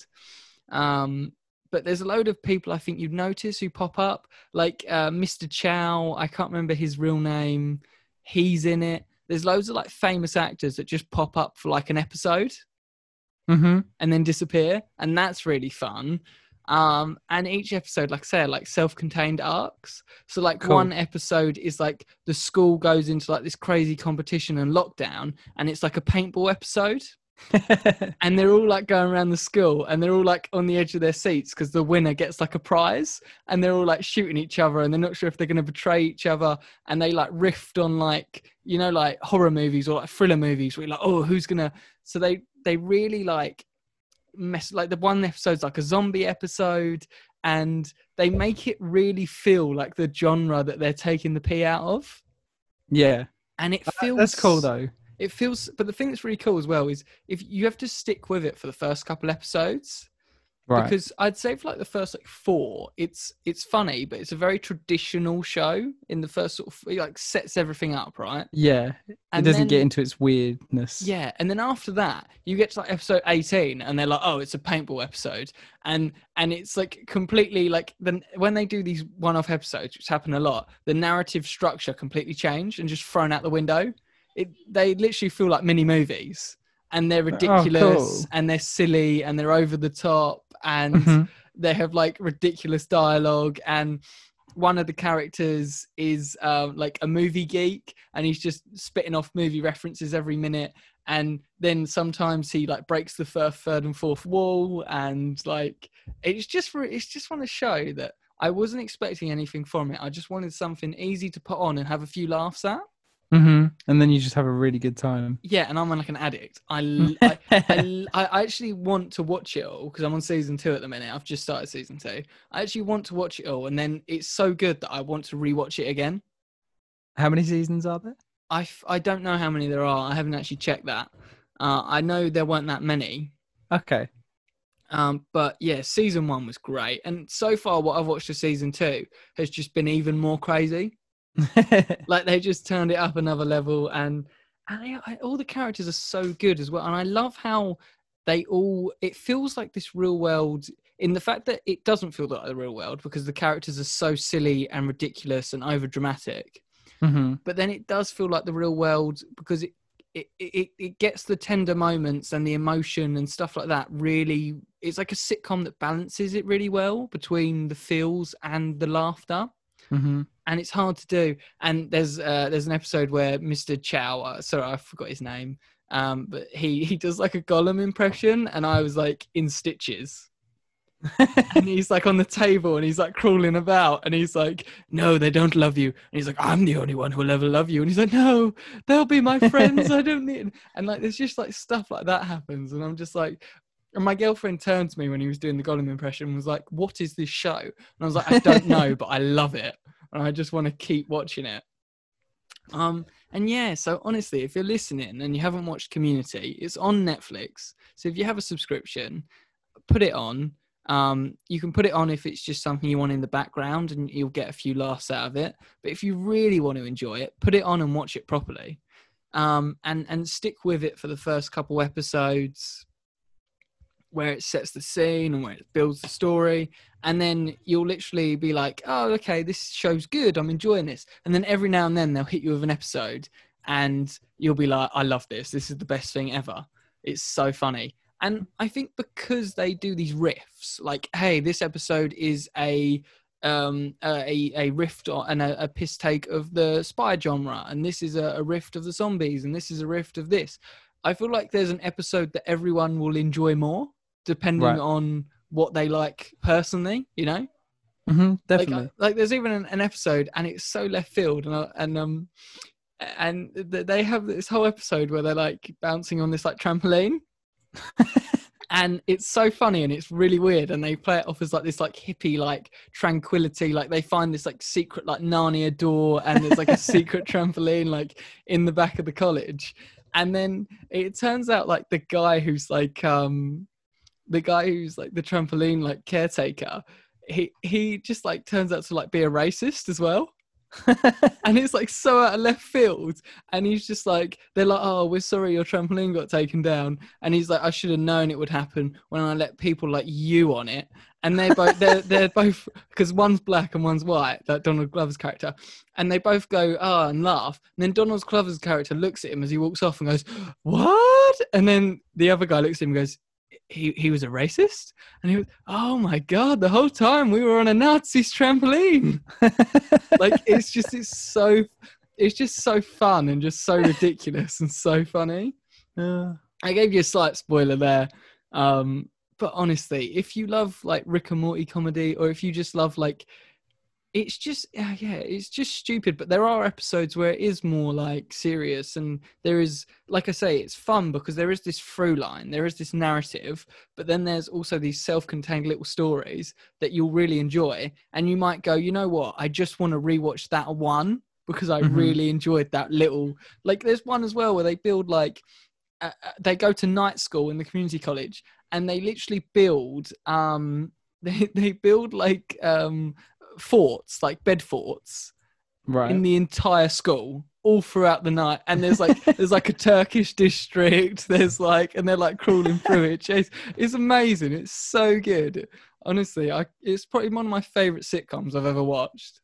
Um, but there's a load of people I think you'd notice who pop up, like uh, Mr. Chow. I can't remember his real name. He's in it. There's loads of like famous actors that just pop up for like an episode Mhm. and then disappear, and that's really fun. Um, and each episode, like I say, like self-contained arcs. So like Cool. one episode is like the school goes into like this crazy competition and lockdown, and it's like a paintball episode, and they're all like going around the school, and they're all like on the edge of their seats because the winner gets like a prize, and they're all like shooting each other, and they're not sure if they're going to betray each other, and they like riffed on like you know like horror movies or like thriller movies where you're like oh who's gonna so they they really like mess like the one episode's like a zombie episode and they make it really feel like the genre that they're taking the p out of yeah. and it uh, feels That's cool though. It feels but the thing that's really cool as well is if you have to stick with it for the first couple episodes Right. because I'd say for like the first like four, it's it's funny, but it's a very traditional show. In the first sort of it like sets everything up right, yeah. It doesn't then- get into its weirdness. yeah, and then after that, you get to like episode eighteen, and they're like, "Oh, it's a paintball episode," and and it's like completely like then when they do these one-off episodes, which happen a lot, the narrative structure completely changed and just thrown out the window. It they literally feel like mini movies, and they're ridiculous, cool. and they're silly, and they're over the top, and Mhm. they have like ridiculous dialogue and one of the characters is um, like a movie geek and he's just spitting off movie references every minute and then sometimes he like breaks the first third and fourth wall and like it's just re- it's just want to show that i wasn't expecting anything from it i just wanted something easy to put on and have a few laughs at Mhm. And then you just have a really good time. yeah and i'm like an addict I I actually want to watch it all because I'm on season two at the minute. I've just started season two. I actually want to watch it all, and then it's so good that I want to rewatch it again. How many seasons are there? I, f- I don't know how many there are. I haven't actually checked that. Uh, I know there weren't that many. Okay. Um, but yeah, season one was great, and so far what I've watched of season two has just been even more crazy. like they just turned it up another level and, and I, I, all the characters are so good as well and i love how they all it feels like this real world in the fact that it doesn't feel like the real world because the characters are so silly and ridiculous and over dramatic Mhm. but then it does feel like the real world because it it, it it gets the tender moments and the emotion and stuff like that really it's like a sitcom that balances it really well between the feels and the laughter Mhm. And it's hard to do. And there's uh, there's an episode where Mr. Chow, uh, sorry, I forgot his name, um, but he he does like a Gollum impression, and I was like in stitches. and he's like on the table and he's like crawling about and he's like no they don't love you and he's like i'm the only one who will ever love you and he's like no they'll be my friends i don't need and like there's just like stuff like that happens and i'm just like and my girlfriend turned to me when he was doing the Gollum impression and was like what is this show and i was like i don't know but i love it and i just want to keep watching it um and yeah so honestly if you're listening and you haven't watched community it's on netflix so if you have a subscription put it on um, you can put it on if it's just something you want in the background and you'll get a few laughs out of it. But if you really want to enjoy it, put it on and watch it properly. Um, and and stick with it for the first couple episodes. Where it sets the scene and where it builds the story. And then you'll literally be like, oh, okay, this show's good. I'm enjoying this. And then every now and then they'll hit you with an episode and you'll be like, I love this. This is the best thing ever. It's so funny. And I think because they do these riffs, like, hey, this episode is a um, a, a rift and a, a, piss take of the spy genre, and this is a, a rift of the zombies, and this is a rift of this. I feel like there's an episode that everyone will enjoy more, depending right. on what they like personally. You know, mm-hmm, definitely. Like, like, there's even an, an, episode, and it's so left field, and and um, and they have this whole episode where they're like bouncing on this like trampoline. and it's so funny and it's really weird and they play it off as like this like hippie like tranquility like they find this like secret like narnia door and there's like a secret trampoline like in the back of the college and then it turns out like the guy who's like um the guy who's like the trampoline like caretaker he he just like turns out to like be a racist as well and it's like so out of left field. And he's just like, they're like, oh, we're sorry your trampoline got taken down. And he's like, I should have known it would happen when I let people like you on it. And they're both, they're, they're both, because one's black and one's white, that Donald Glover's character. And they both go, oh, and laugh. And then Donald Glover's character looks at him as he walks off and goes, what? And then the other guy looks at him and goes, he he was a racist? And he was oh my god the whole time we were on a nazi's trampoline. Like it's just it's so it's just so fun and just so ridiculous and so funny. Yeah. i gave you a slight spoiler there um but honestly if you love like rick and morty comedy or if you just love like it's just yeah, yeah it's just stupid but there are episodes where it is more like serious and there is like i say it's fun because there is this through line there is this narrative but then there's also these self-contained little stories that you'll really enjoy and you might go you know what i just want to rewatch that one because i mm-hmm. really enjoyed that little like there's one as well where they build like uh, uh they go to night school in the community college and they literally build um they, they build like um forts, like bed forts, right. in the entire school all throughout the night. And there's like there's like a turkish district. There's like and they're like crawling through it. It's, it's amazing. It's so good. Honestly i it's probably one of my favorite sitcoms i've ever watched.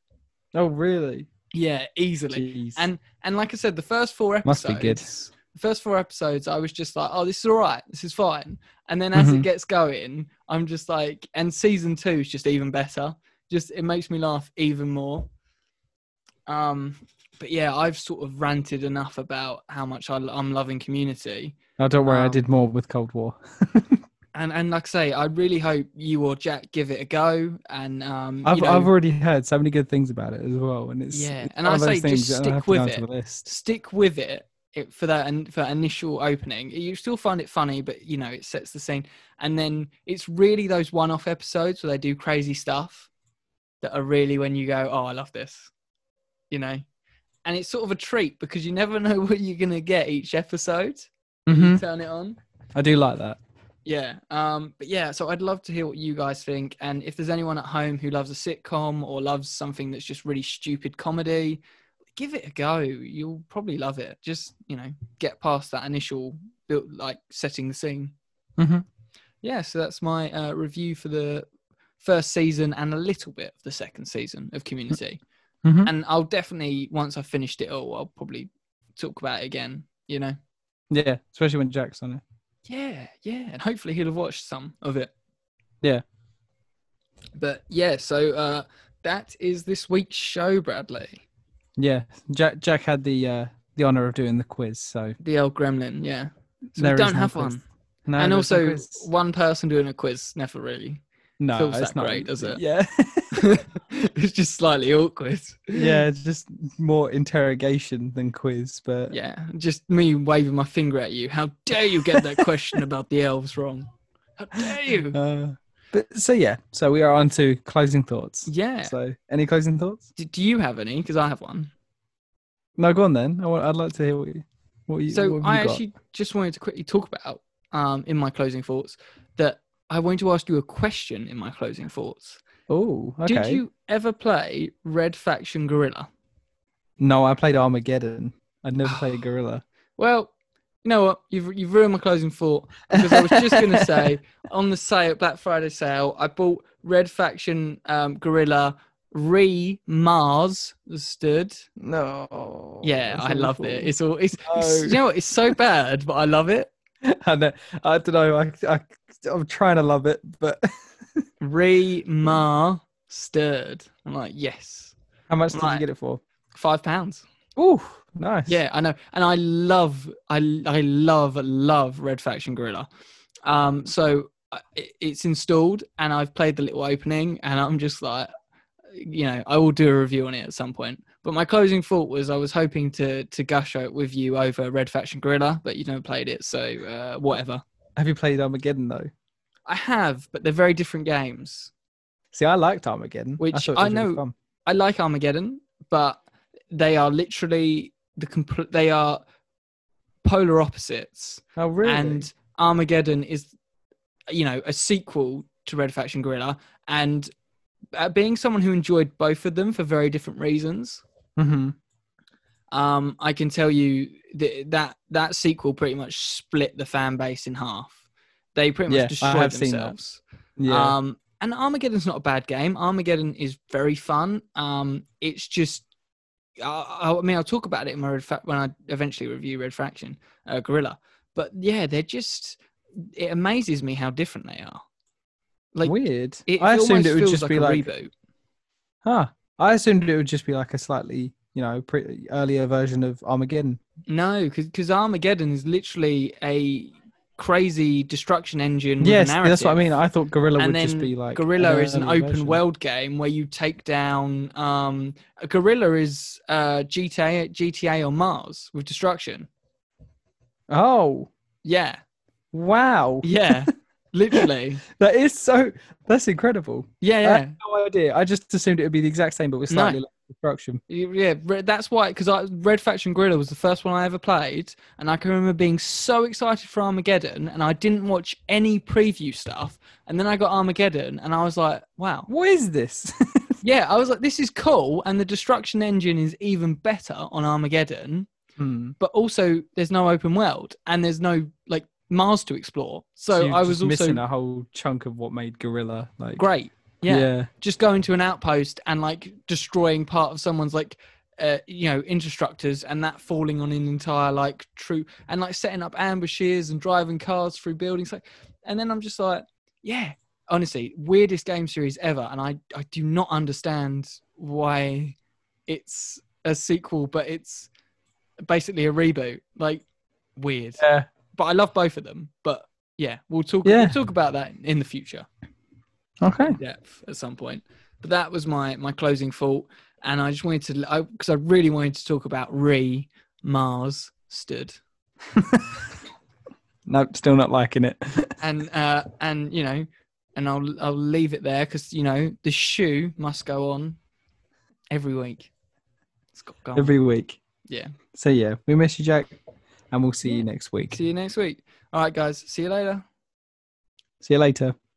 Oh really? Yeah easily. Jeez. and and like i said the first four episodes must be good. the first four episodes i was just like oh this is all right. This is fine. And then as mm-hmm. it gets going i'm just like and season two is just even better just it makes me laugh even more. Um, but yeah, I've sort of ranted enough about how much I, am loving Community. Oh, don't worry, um, I did more with Cold War. and and like I say, I really hope you or Jack give it a go. And um, I've you know, I've already heard so many good things about it as well. And it's yeah, and I say just stick with it. Stick with it. It, for that and for initial opening you still find it funny but you know it sets the scene and then it's really those one-off episodes where they do crazy stuff that are really when you go, oh, I love this, you know. And it's sort of a treat because you never know what you're gonna get each episode. Mm-hmm. turn it on. I do like that. Yeah. Um, but yeah, so I'd love to hear what you guys think. And if there's anyone at home who loves a sitcom or loves something that's just really stupid comedy, give it a go. You'll probably love it. Just, you know, get past that initial built, like setting the scene. Mm-hmm. Yeah, so that's my uh, review for the first season and a little bit of the second season of Community. Mm-hmm. And I'll definitely once I've finished it all, I'll probably talk about it again. You know. Yeah, especially when Jack's on it. Yeah, yeah, and hopefully he'll have watched some of it. Yeah. But yeah, so uh that is this week's show, Bradley. Yeah, Jack Jack had the uh the honor of doing the quiz, so the old gremlin, yeah. So we don't have one. No, and also no one person doing a quiz never really no, feels it's that not great, does it? Yeah. it's just slightly awkward. Yeah, it's just more interrogation than quiz, but yeah, just me waving my finger at you. How dare you get that question about the elves wrong? How dare you? Uh, but so yeah, so we are on to closing thoughts. Yeah. So any closing thoughts? Do, do you have any? Because I have one. No, go on then. I want, I'd like to hear what you. What you so what I you actually just wanted to quickly talk about um, in my closing thoughts that I want to ask you a question in my closing thoughts. Oh, okay. Did you ever play Red Faction Guerrilla? No, I played Armageddon. I never played Guerrilla. Well, You know what? You've you've ruined my closing thought because I was just going to say on the sale Black Friday sale, I bought Red Faction um, Guerrilla Re Mars stood. No. Yeah, I loved it. It's all it's, No. it's you know what? It's so bad, but I love it. I, know, I don't know. I, I, I'm trying to love it, but Re Mar stirred. I'm like, yes, how much did Right. you get it for? five pounds. Oh, nice. Yeah, I know, and I love, I I love, love Red Faction Guerrilla. Um, so uh, it, it's installed, and I've played the little opening, and I'm just like, you know, I will do a review on it at some point. But my closing thought was I was hoping to to gush out with you over Red Faction Guerrilla, but you never played it, so uh, whatever. Have you played Armageddon though? I have, but they're very different games. See, I liked Armageddon. Which it I was really know- I like Armageddon, but they are literally the complete. they are polar opposites. Oh, really? And Armageddon is, you know, a sequel to Red Faction Guerrilla. And uh, being someone who enjoyed both of them for very different reasons, hmm um, I can tell you that, that that sequel pretty much split the fan base in half. They pretty much Yeah, destroyed have seen that. themselves. yeah. Um, and Armageddon's not a bad game. Armageddon is very fun. Um, it's just, I, I mean, I'll talk about it in my Red Fa- when I eventually review Red Faction, uh, Guerrilla. But yeah, they're just. It amazes me how different they are. Like Weird. it I assumed it would just like be a like, reboot. huh? I assumed it would just be like a slightly, you know, pretty earlier version of Armageddon. No, because Armageddon is literally a crazy destruction engine. Yes, that's what I mean. I thought Guerrilla and would just be like Guerrilla is an open version. world game where you take down. Um, Guerrilla is uh, GTA GTA on Mars with destruction. Oh, Yeah, wow! yeah, literally. That is so. That's incredible. Yeah, I yeah, no idea. I just assumed it would be the exact same, but with No. slightly less destruction. yeah. That's why, because I Red Faction Guerrilla was the first one I ever played, and I can remember being so excited for Armageddon, and I didn't watch any preview stuff, and then I got Armageddon, and I was like, wow, What is this? yeah, I was like, this is cool, and the destruction engine is even better on Armageddon. Hmm. but also there's no open world and there's no like Mars to explore. So, you're I was also missing a whole chunk of what made Guerrilla like great. Yeah. yeah. Just going to an outpost and like destroying part of someone's like uh, you know, infrastructures and that falling on an entire like troop and like setting up ambushes and driving cars through buildings like and then I'm just like, yeah, honestly, weirdest game series ever and I I do not understand why it's a sequel but it's basically a reboot. Like weird. Yeah. but I love both of them. But yeah, we'll talk. Yeah. We'll talk about that in the future, Okay. depth at some point. But that was my my closing thought, and I just wanted to, because I, really wanted to talk about Re Mars stood, Nope, still not liking it. and uh and you know, and I'll I'll leave it there because you know the shoe must go on every week. It's got to go. Every week. yeah. So yeah, we miss you, Jack, and we'll see Yeah. you next week. See you next week. All right, guys. See you later. See you later.